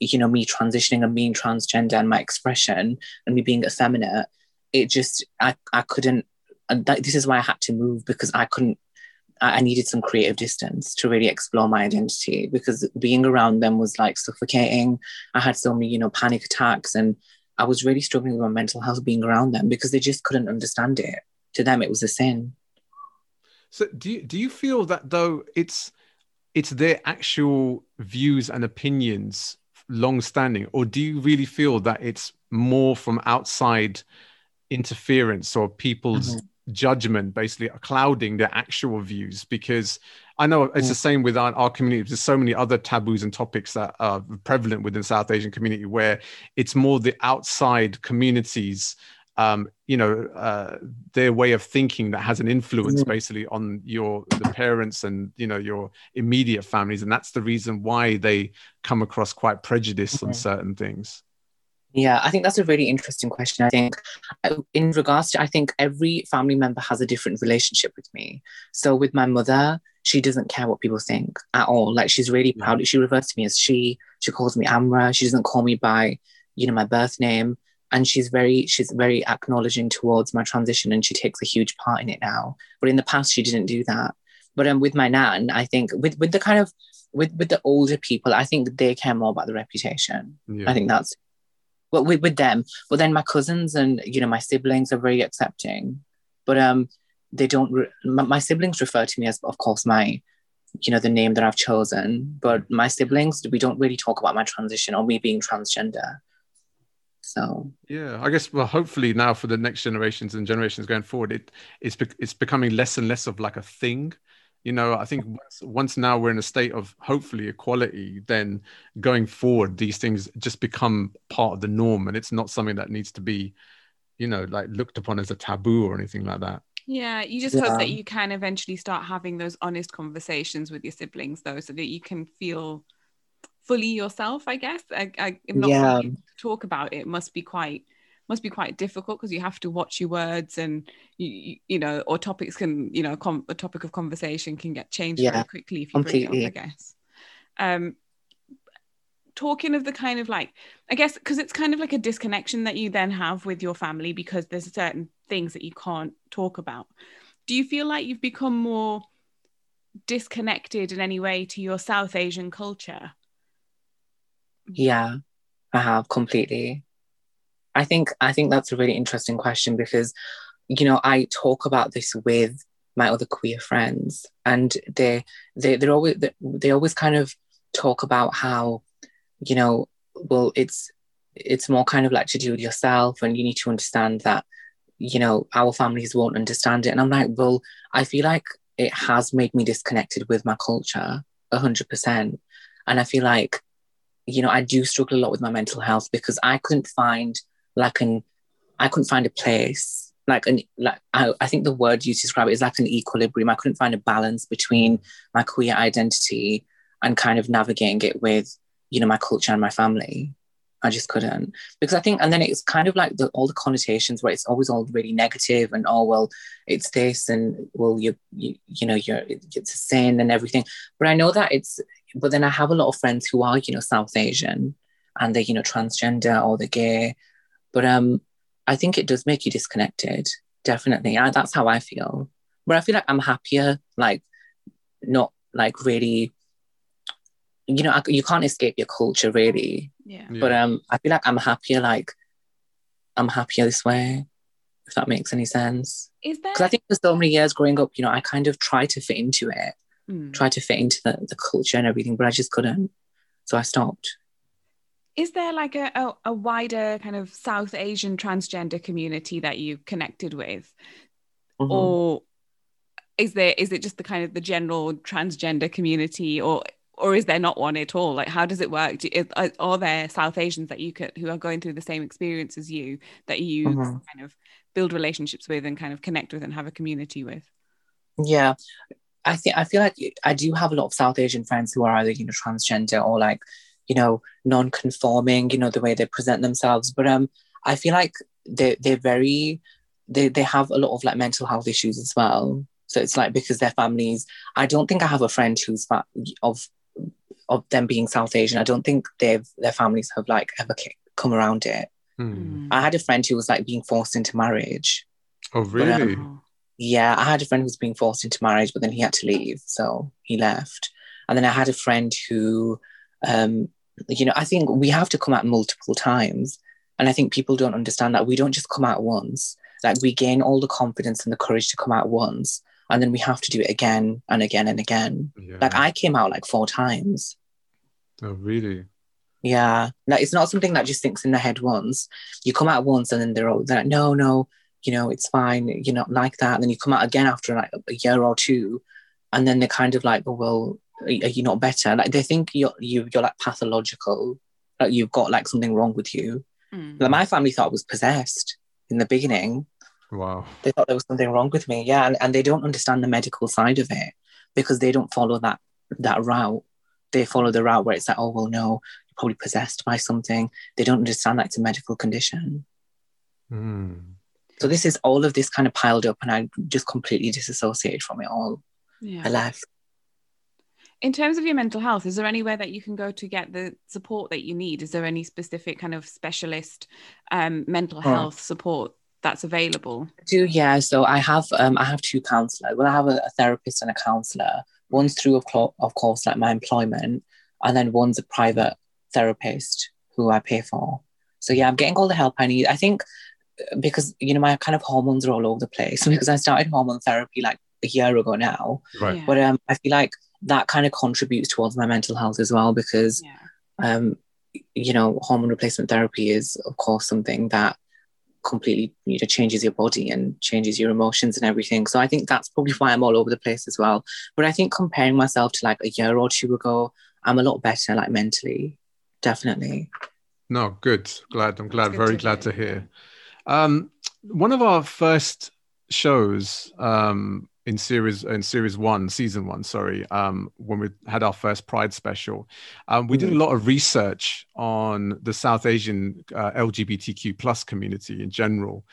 you know me transitioning and being transgender and my expression and me being effeminate, it just I I couldn't. And that, this is why I had to move because I couldn't. I I needed some creative distance to really explore my identity because being around them was like suffocating. I had so many, you know, panic attacks and I was really struggling with my mental health being around them because they just couldn't understand it. To them, it was a sin. So do you do you feel that though it's it's their actual views and opinions long standing, or do you really feel that it's more from outside interference or people's mm-hmm. judgment basically clouding their actual views? Because I know it's the mm. same with our, our community. There's so many other taboos and topics that are prevalent within the South Asian community where it's more the outside communities um, you know, uh, their way of thinking that has an influence Mhm. basically on your the parents and you know your immediate families, and that's the reason why they come across quite prejudiced on Mhm. certain things. Yeah, I think that's a really interesting question. I think, in regards to, I think every family member has a different relationship with me. So with my mother, she doesn't care what people think at all. Like she's really proud. She refers to me as she. She calls me Amra. She doesn't call me by, you know, my birth name. And she's very, she's very acknowledging towards my transition, and she takes a huge part in it now. But in the past, she didn't do that. But um, with my nan, I think with with the kind of with with the older people, I think they care more about the reputation. Yeah. I think that's well with, with them. But then my cousins and you know my siblings are very accepting, but um they don't. Re- my, my siblings refer to me as, of course, my you know the name that I've chosen. But my siblings, we don't really talk about my transition or me being transgender. So Yeah, I guess. Well, hopefully now for the next generations and generations going forward, it it's bec- it's becoming less and less of like a thing. You know, I think once, once now we're in a state of hopefully equality, then going forward, these things just become part of the norm, and it's not something that needs to be, you know, like looked upon as a taboo or anything like that. Yeah, you just hope that you can eventually start having those honest conversations with your siblings, though, so that you can feel fully yourself. I guess. I, I, I'm not Yeah. to talk about it must be quite must be quite difficult because you have to watch your words and you, you, know, or topics can you know, com- a topic of conversation can get changed Yeah, very quickly if you bring it up. I guess. Um, talking of the kind of like i guess because it's kind of like a disconnection that you then have with your family because there's certain things that you can't talk about do you feel like you've become more disconnected in any way to your south asian culture yeah, I have completely. I think I think that's a really interesting question because, you know, I talk about this with my other queer friends, and they they they're always they always kind of talk about how, you know, well, it's it's more kind of like to do with yourself, and you need to understand that, you know, our families won't understand it, and I'm like, well, I feel like it has made me disconnected with my culture hundred percent, and I feel like you know, I do struggle a lot with my mental health because I couldn't find like an, I couldn't find a place like an like I, I think the word you describe it is like an equilibrium. I couldn't find a balance between my queer identity and kind of navigating it with, you know, my culture and my family. I just couldn't because I think, and then it's kind of like the, all the connotations where it's always all really negative and oh well, it's this and well you you, you know you're it's a sin and everything. But I know that it's but then I have a lot of friends who are, you know, South Asian and they're, you know, transgender or they're gay. But um, I think it does make you disconnected. Definitely. I, that's how I feel. But I feel like I'm happier, like not like really, you know, I, you can't escape your culture really. yeah Yeah. But um, I feel like I'm happier, like I'm happier this way, if that makes any sense. is there Because I think for so many years growing up, you know, I kind of tried to fit into it Hmm. tried to fit into the, the culture and everything, but I just couldn't. So I stopped. is there like a, a, a, wider kind of South Asian transgender community that you connected with? Mm-hmm. Or is there is it just the kind of the general transgender community or or is there not one at all? Like how does it work? Do, is, are there south asians that you could who are going through the same experience as you that you mm-hmm. kind of build relationships with and kind of connect with and have a community with? Yeah. I think i feel like i do have a lot of south asian friends who are either you know transgender or like you know non-conforming you know the way they present themselves. But um i feel like they they're very they, they have a lot of like mental health issues as well. So it's like because their families i don't think i have a friend who's of of them being South Asian, I don't think they've their families have like ever come around it. Hmm. I had a friend who was like being forced into marriage. Oh, really? But, um, yeah, I had a friend who was being forced into marriage, but then he had to leave, so he left. And then I had a friend who, um, you know, I think we have to come out multiple times, and I think people don't understand that we don't just come out once. Like we gain all the confidence and the courage to come out once, and then we have to do it again and again and again. Yeah. Like I came out like four times. Oh, really? Yeah. Like it's not something that just thinks in the head once. You come out once and then they're all they're like, no, no, you know, it's fine. You're not like that. And then you come out again after like a year or two, and then they're kind of like, oh, well, are you not better? Like they think you're you, you're like pathological, like you've got like something wrong with you. Mm. Like my family thought I was possessed in the beginning. Wow. They thought there was something wrong with me. Yeah. And, and they don't understand the medical side of it because they don't follow that that route. They follow the route where it's like, oh well no, you're probably possessed by something. They don't understand that it's a medical condition. Mm. So this is all of this kind of piled up and I just completely disassociated from it all. Yeah. I left. In terms of your mental health, is there anywhere that you can go to get the support that you need? Is there any specific kind of specialist um, mental health support that's available? I do yeah. So I have um, I have two counselors. Well, I have a, a therapist and a counsellor. One's through of, cl- of course like my employment, and then one's a private therapist who I pay for. So yeah, I'm getting all the help I need. I think uh, because you know my kind of hormones are all over the place because I started hormone therapy like a year ago now. Right. Yeah. But um, I feel like that kind of contributes towards my mental health as well because yeah. um, you know hormone replacement therapy is of course something that completely you know changes your body and changes your emotions and everything. So i think that's probably why i'm all over the place as well. But i think comparing myself to like a year or two ago i'm a lot better like mentally. Definitely. No good. Glad i'm glad. Very to glad to hear. Um one of our first shows um in series in series one, season one, sorry, um, when we had our first Pride special, um, we did a mm-hmm. lot of research on the South Asian uh, LGBTQ plus community in general,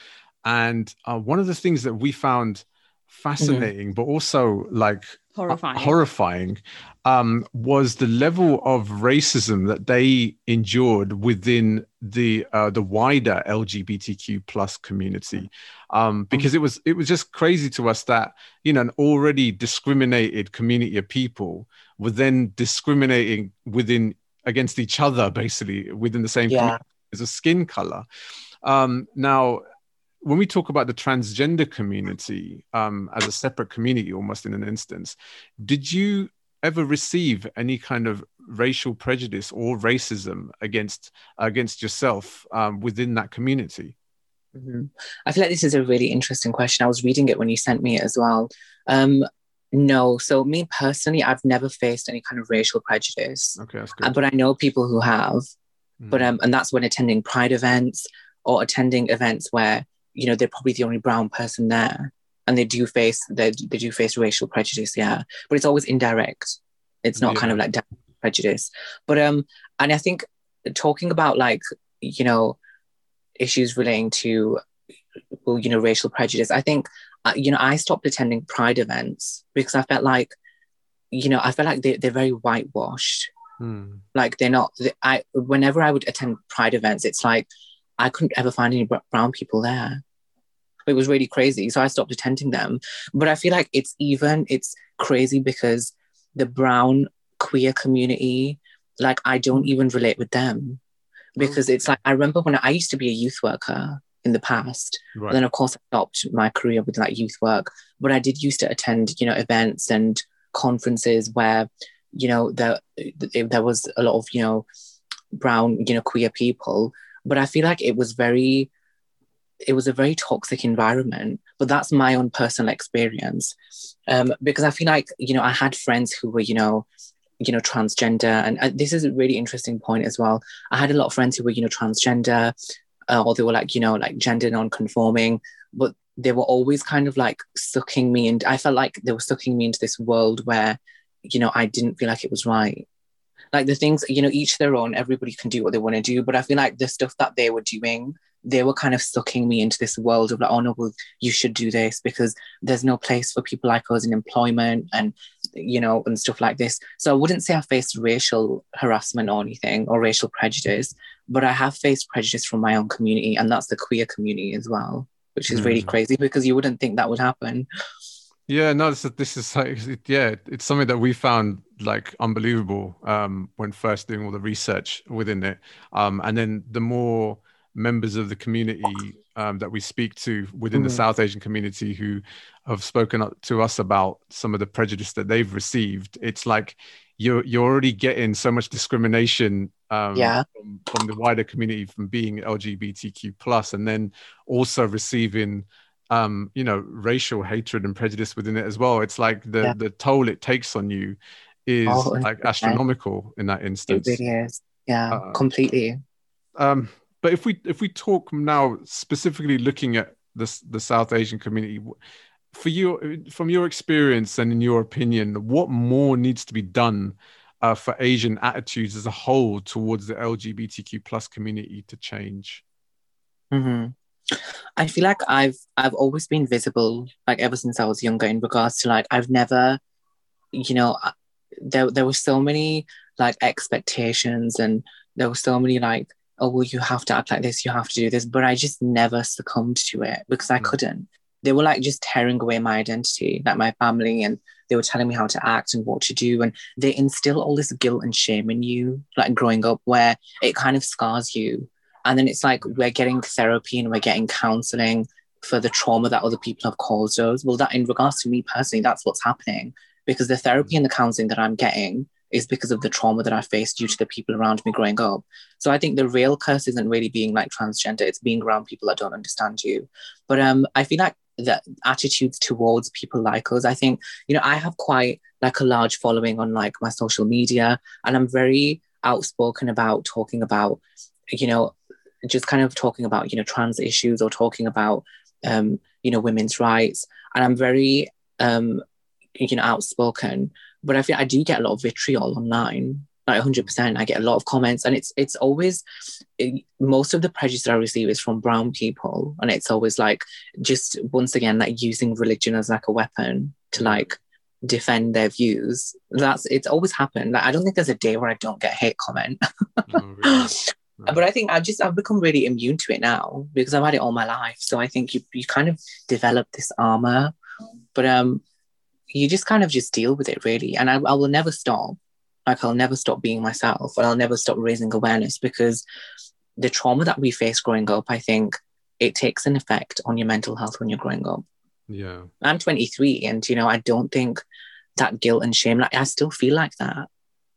and uh, one of the things that we found fascinating, mm-hmm. but also like horrifying, uh, horrifying um, was the level of racism that they endured within the uh, the wider LGBTQ plus community, um, mm. because it was it was just crazy to us that you know an already discriminated community of people were then discriminating within against each other, basically within the same yeah. as a skin color. Um, now, when we talk about the transgender community um, as a separate community, almost in an instance, did you ever receive any kind of racial prejudice or racism against against yourself um, within that community? Mm-hmm. I feel like this is a really interesting question. I was reading it when you sent me it as well. Um, no, so me personally, I've never faced any kind of racial prejudice. Okay, that's good. but I know people who have. Mm. But um, and that's when attending pride events or attending events where you know they're probably the only brown person there and they do face they, they do face racial prejudice yeah but it's always indirect it's not yeah. kind of like prejudice but um and i think talking about like you know issues relating to well you know racial prejudice i think uh, you know i stopped attending pride events because i felt like you know i felt like they, they're very whitewashed hmm. like they're not i whenever i would attend pride events it's like i couldn't ever find any brown people there it was really crazy. So I stopped attending them. But I feel like it's even, it's crazy because the brown queer community, like I don't even relate with them. Because it's like, I remember when I used to be a youth worker in the past. Right. then of course I stopped my career with like youth work. But I did used to attend, you know, events and conferences where, you know, there, there was a lot of, you know, brown, you know, queer people. But I feel like it was very, it was a very toxic environment. But that's my own personal experience. Um, because I feel like, you know, I had friends who were, you know, you know, transgender. And uh, this is a really interesting point as well. I had a lot of friends who were, you know, transgender, uh, or they were like, you know, like gender non-conforming, but they were always kind of like sucking me and I felt like they were sucking me into this world where, you know, I didn't feel like it was right. Like the things, you know, each their own, everybody can do what they want to do. But I feel like the stuff that they were doing, they were kind of sucking me into this world of like, oh no, well, you should do this because there's no place for people like us in employment and you know, and stuff like this. So I wouldn't say I faced racial harassment or anything or racial prejudice, but I have faced prejudice from my own community, and that's the queer community as well which is mm. really crazy because you wouldn't think that would happen. Yeah, no, this is, this is like, yeah, it's something that we found like unbelievable um, when first doing all the research within it. Um, and then the more members of the community um, that we speak to within mm. the South Asian community who have spoken up to us about some of the prejudice that they've received, it's like you're you're already getting so much discrimination um, yeah. from, from the wider community from being LGBTQ plus, and then also receiving um, you know racial hatred and prejudice within it as well. It's like the yeah. the toll it takes on you is oh, like astronomical in that instance. It really is. Yeah, uh, completely. Um, but if we if we talk now specifically looking at the the South Asian community, for you from your experience and in your opinion, what more needs to be done uh, for Asian attitudes as a whole towards the LGBTQ plus community to change? Mm-hmm. I feel like I've I've always been visible, like ever since I was younger, in regards to like I've never, you know, there there were so many like expectations and there were so many like oh well you have to act like this you have to do this but I just never succumbed to it because I mm. couldn't. They were like just tearing away my identity, like my family and they were telling me how to act and what to do. And they instill all this guilt and shame in you, like growing up, where it kind of scars you. And then it's like we're getting therapy and we're getting counseling for the trauma that other people have caused us. Well, that in regards to me personally, that's what's happening because the therapy and the counseling that I'm getting is because of the trauma that I faced due to the people around me growing up. So I think the real curse isn't really being like transgender, it's being around people that don't understand you. But um, I feel like the attitudes towards people like us. I think, you know, I have quite like a large following on like my social media and I'm very outspoken about talking about, you know, just kind of talking about, you know, trans issues or talking about, um, you know, women's rights. And I'm very, um, you know, outspoken, but I feel I do get a lot of vitriol online like 100% i get a lot of comments and it's it's always it, most of the prejudice that i receive is from brown people. And it's always like just once again like using religion as like a weapon to like defend their views. That's it's always happened. Like i don't think there's a day where i don't get hate comment. Oh, really? But i think i just i've become really immune to it now because i've had it all my life so i think you, you kind of develop this armor but um you just kind of just deal with it really and I, I will never stop like I'll never stop being myself and I'll never stop raising awareness because the trauma that we face growing up, I think it takes an effect on your mental health when you're growing up. Yeah. I'm 23 and you know, I don't think that guilt and shame, like I still feel like that.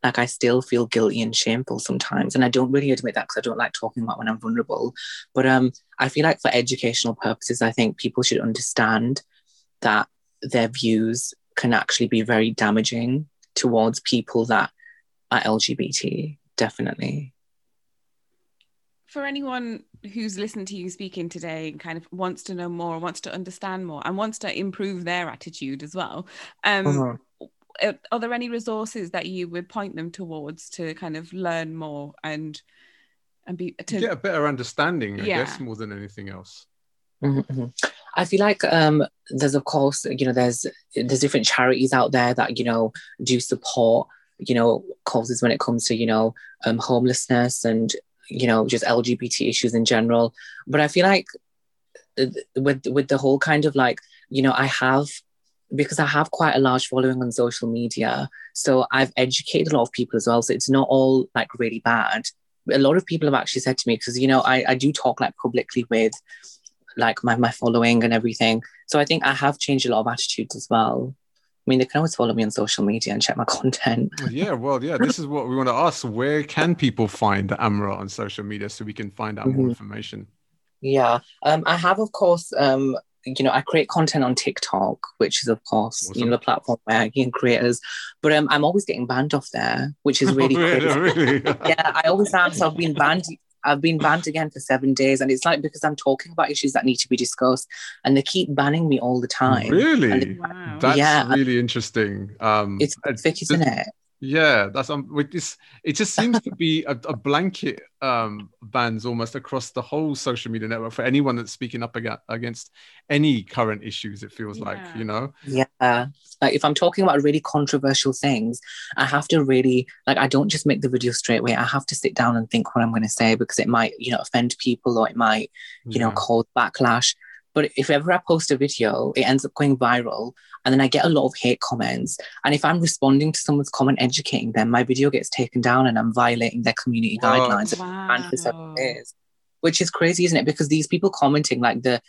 Like I still feel guilty and shameful sometimes. And I don't really admit that because I don't like talking about when I'm vulnerable. But um I feel like for educational purposes, I think people should understand that their views can actually be very damaging towards people that are LGBT, definitely. For anyone who's listened to you speaking today and kind of wants to know more, wants to understand more, and wants to improve their attitude as well, um, uh-huh. Are there any resources that you would point them towards to kind of learn more and and be to get a better understanding? I yeah. guess more than anything else. Mm-hmm. I feel like um, there's of course you know there's there's different charities out there that you know do support you know causes when it comes to you know um, homelessness and you know just LGBT issues in general. But I feel like uh, with with the whole kind of like you know I have because I have quite a large following on social media, so I've educated a lot of people as well. So it's not all like really bad. A lot of people have actually said to me because you know I, I do talk like publicly with like my, my following and everything. So I think I have changed a lot of attitudes as well. I mean, they can always follow me on social media and check my content. yeah, well, yeah, this is what we want to ask. Where can people find Amra on social media so we can find out mm-hmm. more information? Yeah, um, I have, of course, um, you know, I create content on TikTok, which is, of course, awesome. you know, the platform where I can creators. But um, I'm always getting banned off there, which is really, really, really? yeah, I always am. So I've been banned I've been banned again for seven days. And it's like because I'm talking about issues that need to be discussed and they keep banning me all the time. Really? wow. That's yeah. really interesting. Um, it's thick, isn't it? Yeah, that's um, with this. It just seems to be a, a, blanket um bans almost across the whole social media network for anyone that's speaking up against any current issues. It feels yeah. like you know. Yeah, like if I'm talking about really controversial things, I have to really like. I don't just make the video straight away. I have to sit down and think what I'm going to say because it might, you know, offend people or it might, you yeah. know, cause backlash. But if ever I post a video, it ends up going viral and then I get a lot of hate comments. And if I'm responding to someone's comment educating them, my video gets taken down and I'm violating their community Whoa. guidelines wow. for seven years. Which is crazy, isn't it? Because these people commenting like the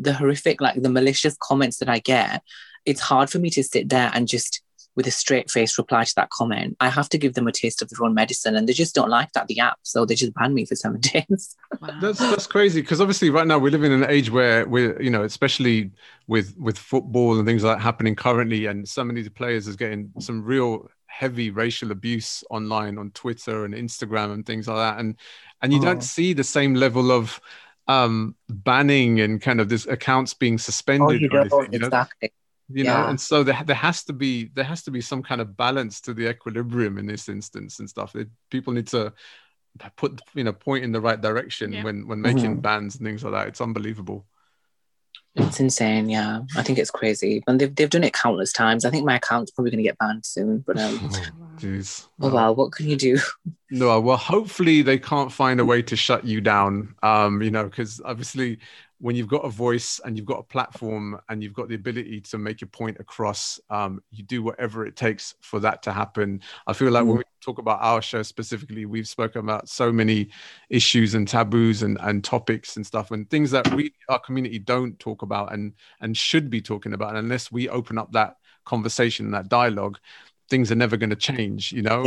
the horrific, like the malicious comments that I get, it's hard for me to sit there and just with a straight face reply to that comment. I have to give them a taste of their own medicine, and they just don't like that the app, so they just ban me for seven days. Wow. That's that's crazy because obviously right now we live in an age where we're you know especially with with football and things like that happening currently, and so many of the players is getting some real heavy racial abuse online on Twitter and Instagram and things like that, and and you oh. don't see the same level of um banning and kind of this accounts being suspended oh, you don't, anything, you know? exactly you yeah. know and so there, there has to be there has to be some kind of balance to the equilibrium in this instance and stuff. It, people need to put you know point in the right direction yeah. when when making mm-hmm. bans and things like that. It's unbelievable. It's insane yeah. I think it's crazy. And they've, they've done it countless times. I think my account's probably going to get banned soon but um jeez. oh, well what can you do? No well hopefully they can't find a way to shut you down um you know because obviously when you've got a voice and you've got a platform and you've got the ability to make your point across, um, you do whatever it takes for that to happen. I feel like mm. when we talk about our show specifically, we've spoken about so many issues and taboos and, and topics and stuff and things that we our community don't talk about and and should be talking about. And unless we open up that conversation, that dialogue, things are never going to change. You know,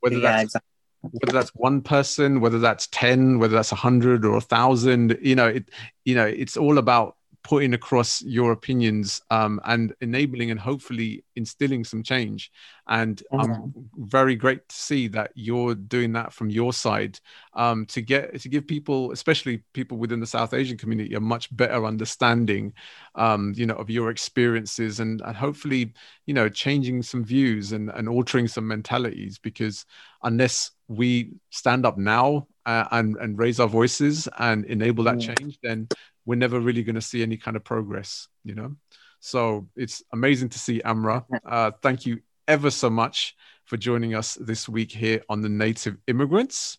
whether yeah, that's exactly whether that's one person whether that's 10 whether that's 100 or a 1000 you know it you know it's all about putting across your opinions um, and enabling and hopefully instilling some change. And mm-hmm. I'm very great to see that you're doing that from your side um, to get to give people, especially people within the South Asian community, a much better understanding, um, you know, of your experiences and, and hopefully, you know, changing some views and, and altering some mentalities. Because unless we stand up now uh, and and raise our voices and enable that mm. change, then we're never really going to see any kind of progress, you know? So it's amazing to see Amra. Uh, thank you ever so much for joining us this week here on the Native Immigrants.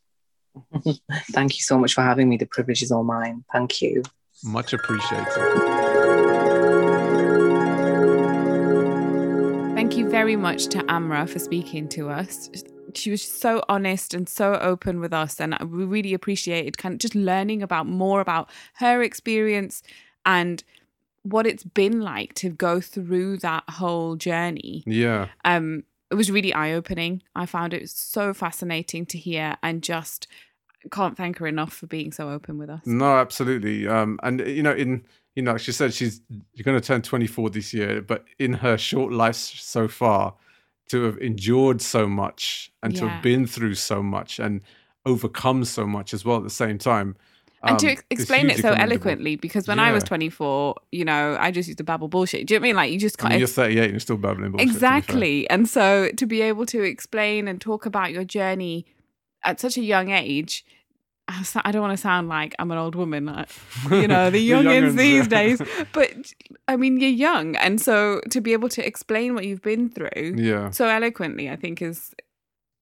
thank you so much for having me. The privilege is all mine. Thank you. Much appreciated. Thank you very much to Amra for speaking to us. She was so honest and so open with us and we really appreciated kind of just learning about more about her experience and what it's been like to go through that whole journey. Yeah. Um it was really eye-opening. I found it so fascinating to hear and just can't thank her enough for being so open with us. No absolutely. Um and you know in you know she said she's going to turn 24 this year but in her short life so far to have endured so much and yeah. to have been through so much and overcome so much as well at the same time. Um, and to um, ex- explain it so eloquently, because when yeah. I was 24, you know, I just used to babble bullshit. Do you know I mean? Like, you just can't. you're 38 and you're still babbling bullshit. Exactly. And so to be able to explain and talk about your journey at such a young age I don't want to sound like I'm an old woman, like, you know, the youngins these days. But I mean, you're young, and so to be able to explain what you've been through, yeah, so eloquently, I think is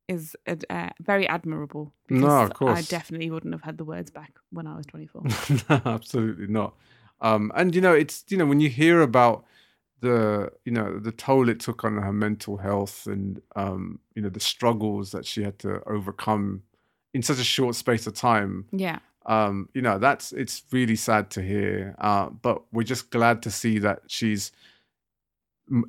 is uh, very admirable. No, of course, I definitely wouldn't have had the words back when I was 24. no, absolutely not. Um, and you know, it's you know when you hear about the you know the toll it took on her mental health and um, you know the struggles that she had to overcome in such a short space of time. Yeah. Um, you know, that's it's really sad to hear. Uh, but we're just glad to see that she's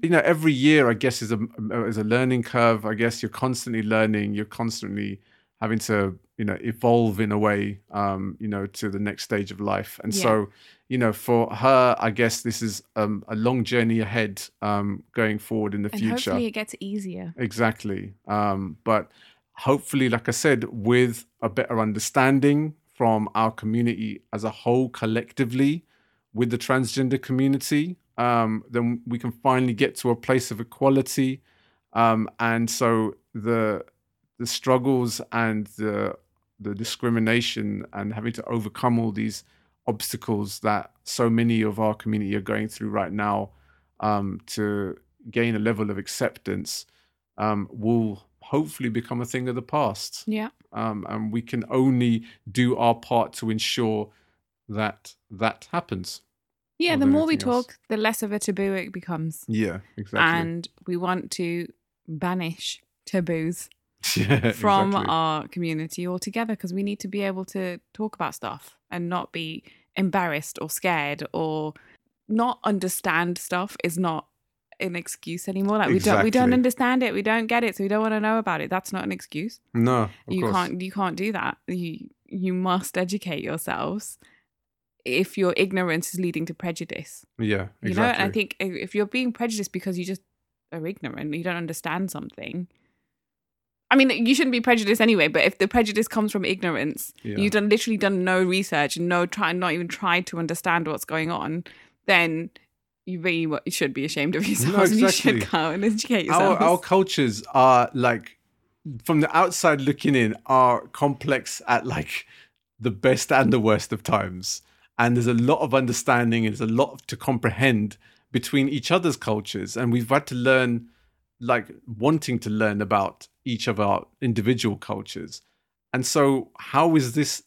you know every year i guess is a is a learning curve i guess you're constantly learning you're constantly having to you know evolve in a way um you know to the next stage of life and Yeah. so you know for her i guess this is um, a long journey ahead um going forward in the and future hopefully it gets easier. Exactly. Um, but hopefully, like I said, with a better understanding from our community as a whole, collectively, with the transgender community, um, then we can finally get to a place of equality. Um, and so the the struggles and the the discrimination and having to overcome all these obstacles that so many of our community are going through right now um, to gain a level of acceptance um, will hopefully become a thing of the past. Yeah. Um, and we can only do our part to ensure that that happens. Yeah, the more we else. talk, the less of a taboo it becomes. Yeah, exactly. And we want to banish taboos yeah, from exactly. our community altogether because we need to be able to talk about stuff and not be embarrassed or scared or not understand stuff is not an excuse anymore. Like we don't we don't understand it, we don't get it, so we don't want to know about it. That's not an excuse. no, of you course. can't you can't do that. You you must educate yourselves if your ignorance is leading to prejudice. Yeah, exactly. You know, and I think if you're being prejudiced because you just are ignorant, you don't understand something. I mean, you shouldn't be prejudiced anyway. But if the prejudice comes from ignorance, Yeah. you've done literally done no research, no try, not even tried to understand what's going on, then you really wa- you should be ashamed of yourselves, and you exactly. should go and educate our, yourselves. our cultures are like from the outside looking in are complex at like the best and the worst of times. And there's a lot of understanding and there's a lot to comprehend between each other's cultures. And we've had to learn like wanting to learn about each of our individual cultures. And so how is this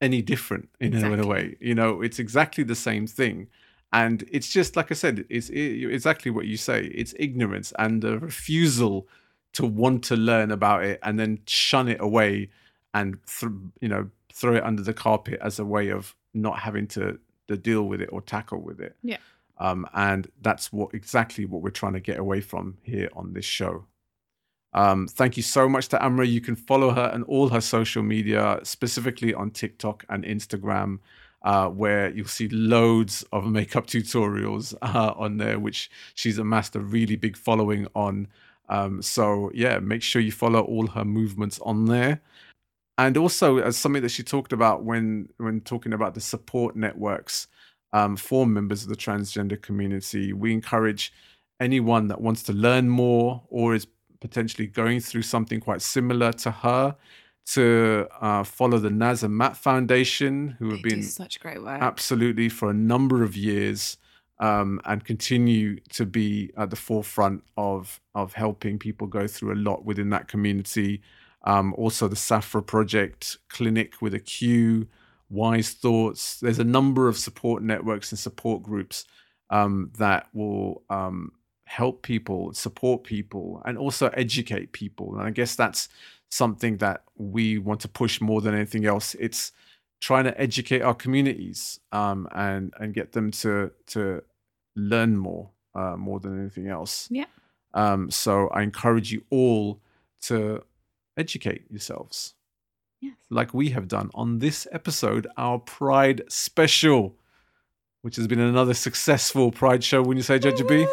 any different in, a, in a way you know it's exactly the same thing and it's just like i said it's i exactly what you say it's ignorance and the refusal to want to learn about it and then shun it away and th- you know throw it under the carpet as a way of not having to, to deal with it or tackle with it Yeah. um, and that's what exactly what we're trying to get away from here on this show um, thank you so much to Amra. You can follow her and all her social media, specifically on TikTok and Instagram, uh, where you'll see loads of makeup tutorials uh, on there, which she's amassed a really big following on. Um, so yeah, make sure you follow all her movements on there. And also, as something that she talked about when when talking about the support networks um, for members of the transgender community, we encourage anyone that wants to learn more or is potentially going through something quite similar to her to uh, follow the Naz and Matt Foundation, who have They do been such great work. absolutely for a number of years um, and continue to be at the forefront of of helping people go through a lot within that community. Um, also, the Safra Project Clinic with a Q, Wise Thoughts. There's a number of support networks and support groups um, that will um, help people, support people, and also educate people. And I guess that's something that we want to push more than anything else. It's trying to educate our communities um, and and get them to to learn more uh, more than anything else. Yeah. Um, so I encourage you all to educate yourselves, yes. like we have done on this episode, our Pride special, which has been another successful Pride show. When you say, Judge B!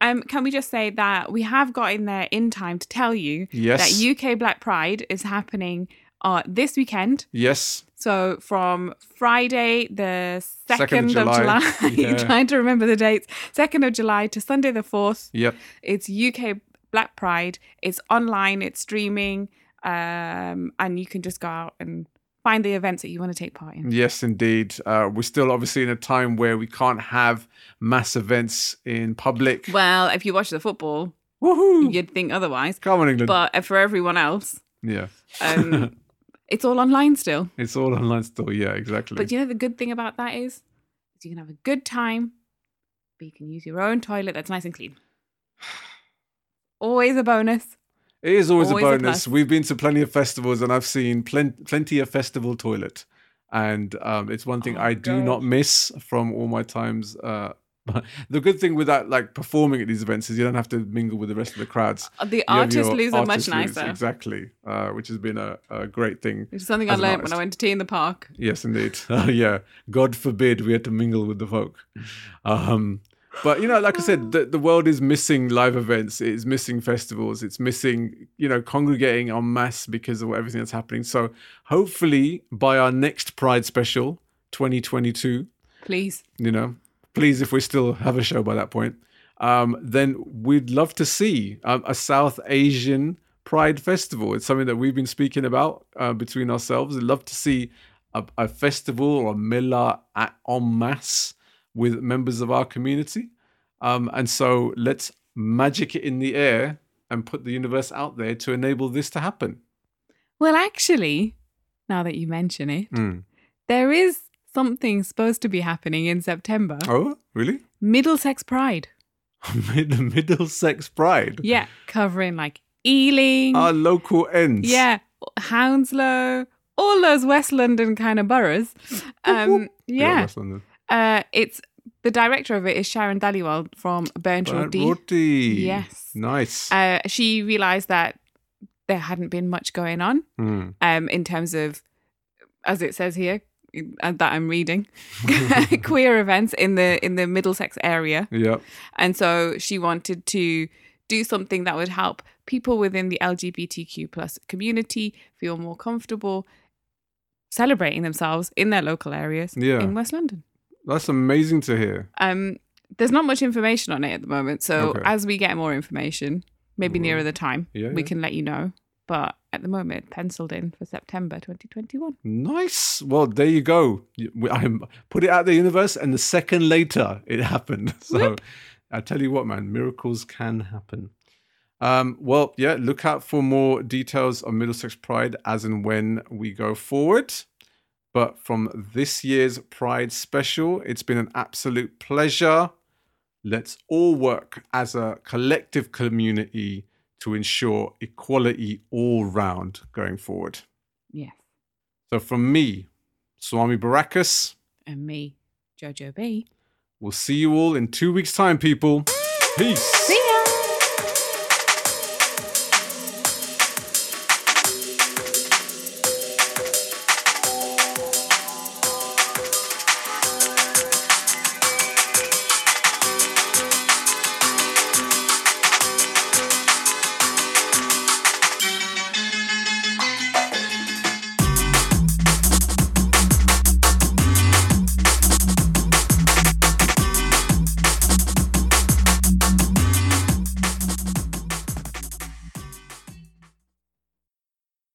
Um, can we just say that we have got in there in time to tell you yes, that UK Black Pride is happening uh, this weekend. yes, So from Friday the Second second of of July. July, Yeah. trying to remember the dates. Second of July to Sunday the fourth. yep, It's UK Black Pride. It's online. It's streaming, um, and you can just go out and find the events that you want to take part in. Yes, indeed. Uh, we're still obviously in a time where we can't have mass events in public. Well, if you watch the football, Woohoo! you'd think otherwise. Come on, England. But uh, for everyone else, yeah. um, it's all online still. it's all online still. Yeah, exactly. But you know the good thing about that is, is you can have a good time, but you can use your own toilet that's nice and clean. Always a bonus. It is always, always a a bonus. plus. We've been to plenty of festivals and I've seen plen- plenty of festival toilet. And um, it's one thing Oh, I do God. not miss from all my times uh, the good thing with that, like performing at these events, is you don't have to mingle with the rest of the crowds. Uh, The You artist lose are much nicer. Exactly, uh, which has been a, a great thing. Which is something I learned when I went to T in the Park. Yes, indeed. Uh, yeah. God forbid we had to mingle with the folk. Um, but you know, like I said, the, the world is missing live events. It's missing festivals. It's missing, you know, congregating en masse because of everything that's happening. So hopefully, by our next Pride special, 2022, Please. you know, please, if we still have a show by that point, um, then we'd love to see um, a South Asian Pride Festival. It's something that we've been speaking about uh, between ourselves. I'd love to see a, a festival or a Mela at, en masse with members of our community. Um, and so let's magic it in the air and put the universe out there to enable this to happen. Well, actually, now that you mention it, Mm. there is something supposed to be happening in September. Oh, really? Middlesex Pride. Mid- Middlesex Pride. Yeah, covering like Ealing. Our local ends. yeah, Hounslow, all those West London kind of boroughs. Um, yeah, West London. Uh, it's the director of it is Sharan Dhaliwal from Burnt Roti. Yes. Nice. Uh, she realised that there hadn't been much going on Mm. um, in terms of, as it says here, uh, that I'm reading, queer events in the in the Middlesex area. Yep. And so she wanted to do something that would help people within the LGBTQ plus community feel more comfortable celebrating themselves in their local areas Yeah. in West London. That's amazing to hear. Um, there's not much information on it at the moment. So Okay. as we get more information, maybe nearer the time, Yeah, we yeah. can let you know. But at the moment, penciled in for September 2021. Nice. Well, there you go. I put it out the universe, and the second later, it happened. So I tell you what, man, miracles can happen. Um, well, yeah, look out for more details on Middlesex Pride as and when we go forward. But from this year's Pride special, it's been an absolute pleasure. Let's all work as a collective community to ensure equality all round going forward. Yes. So from me, Swami Barakas, And me, Jojo B. we'll see you all in two weeks' time, people. Peace.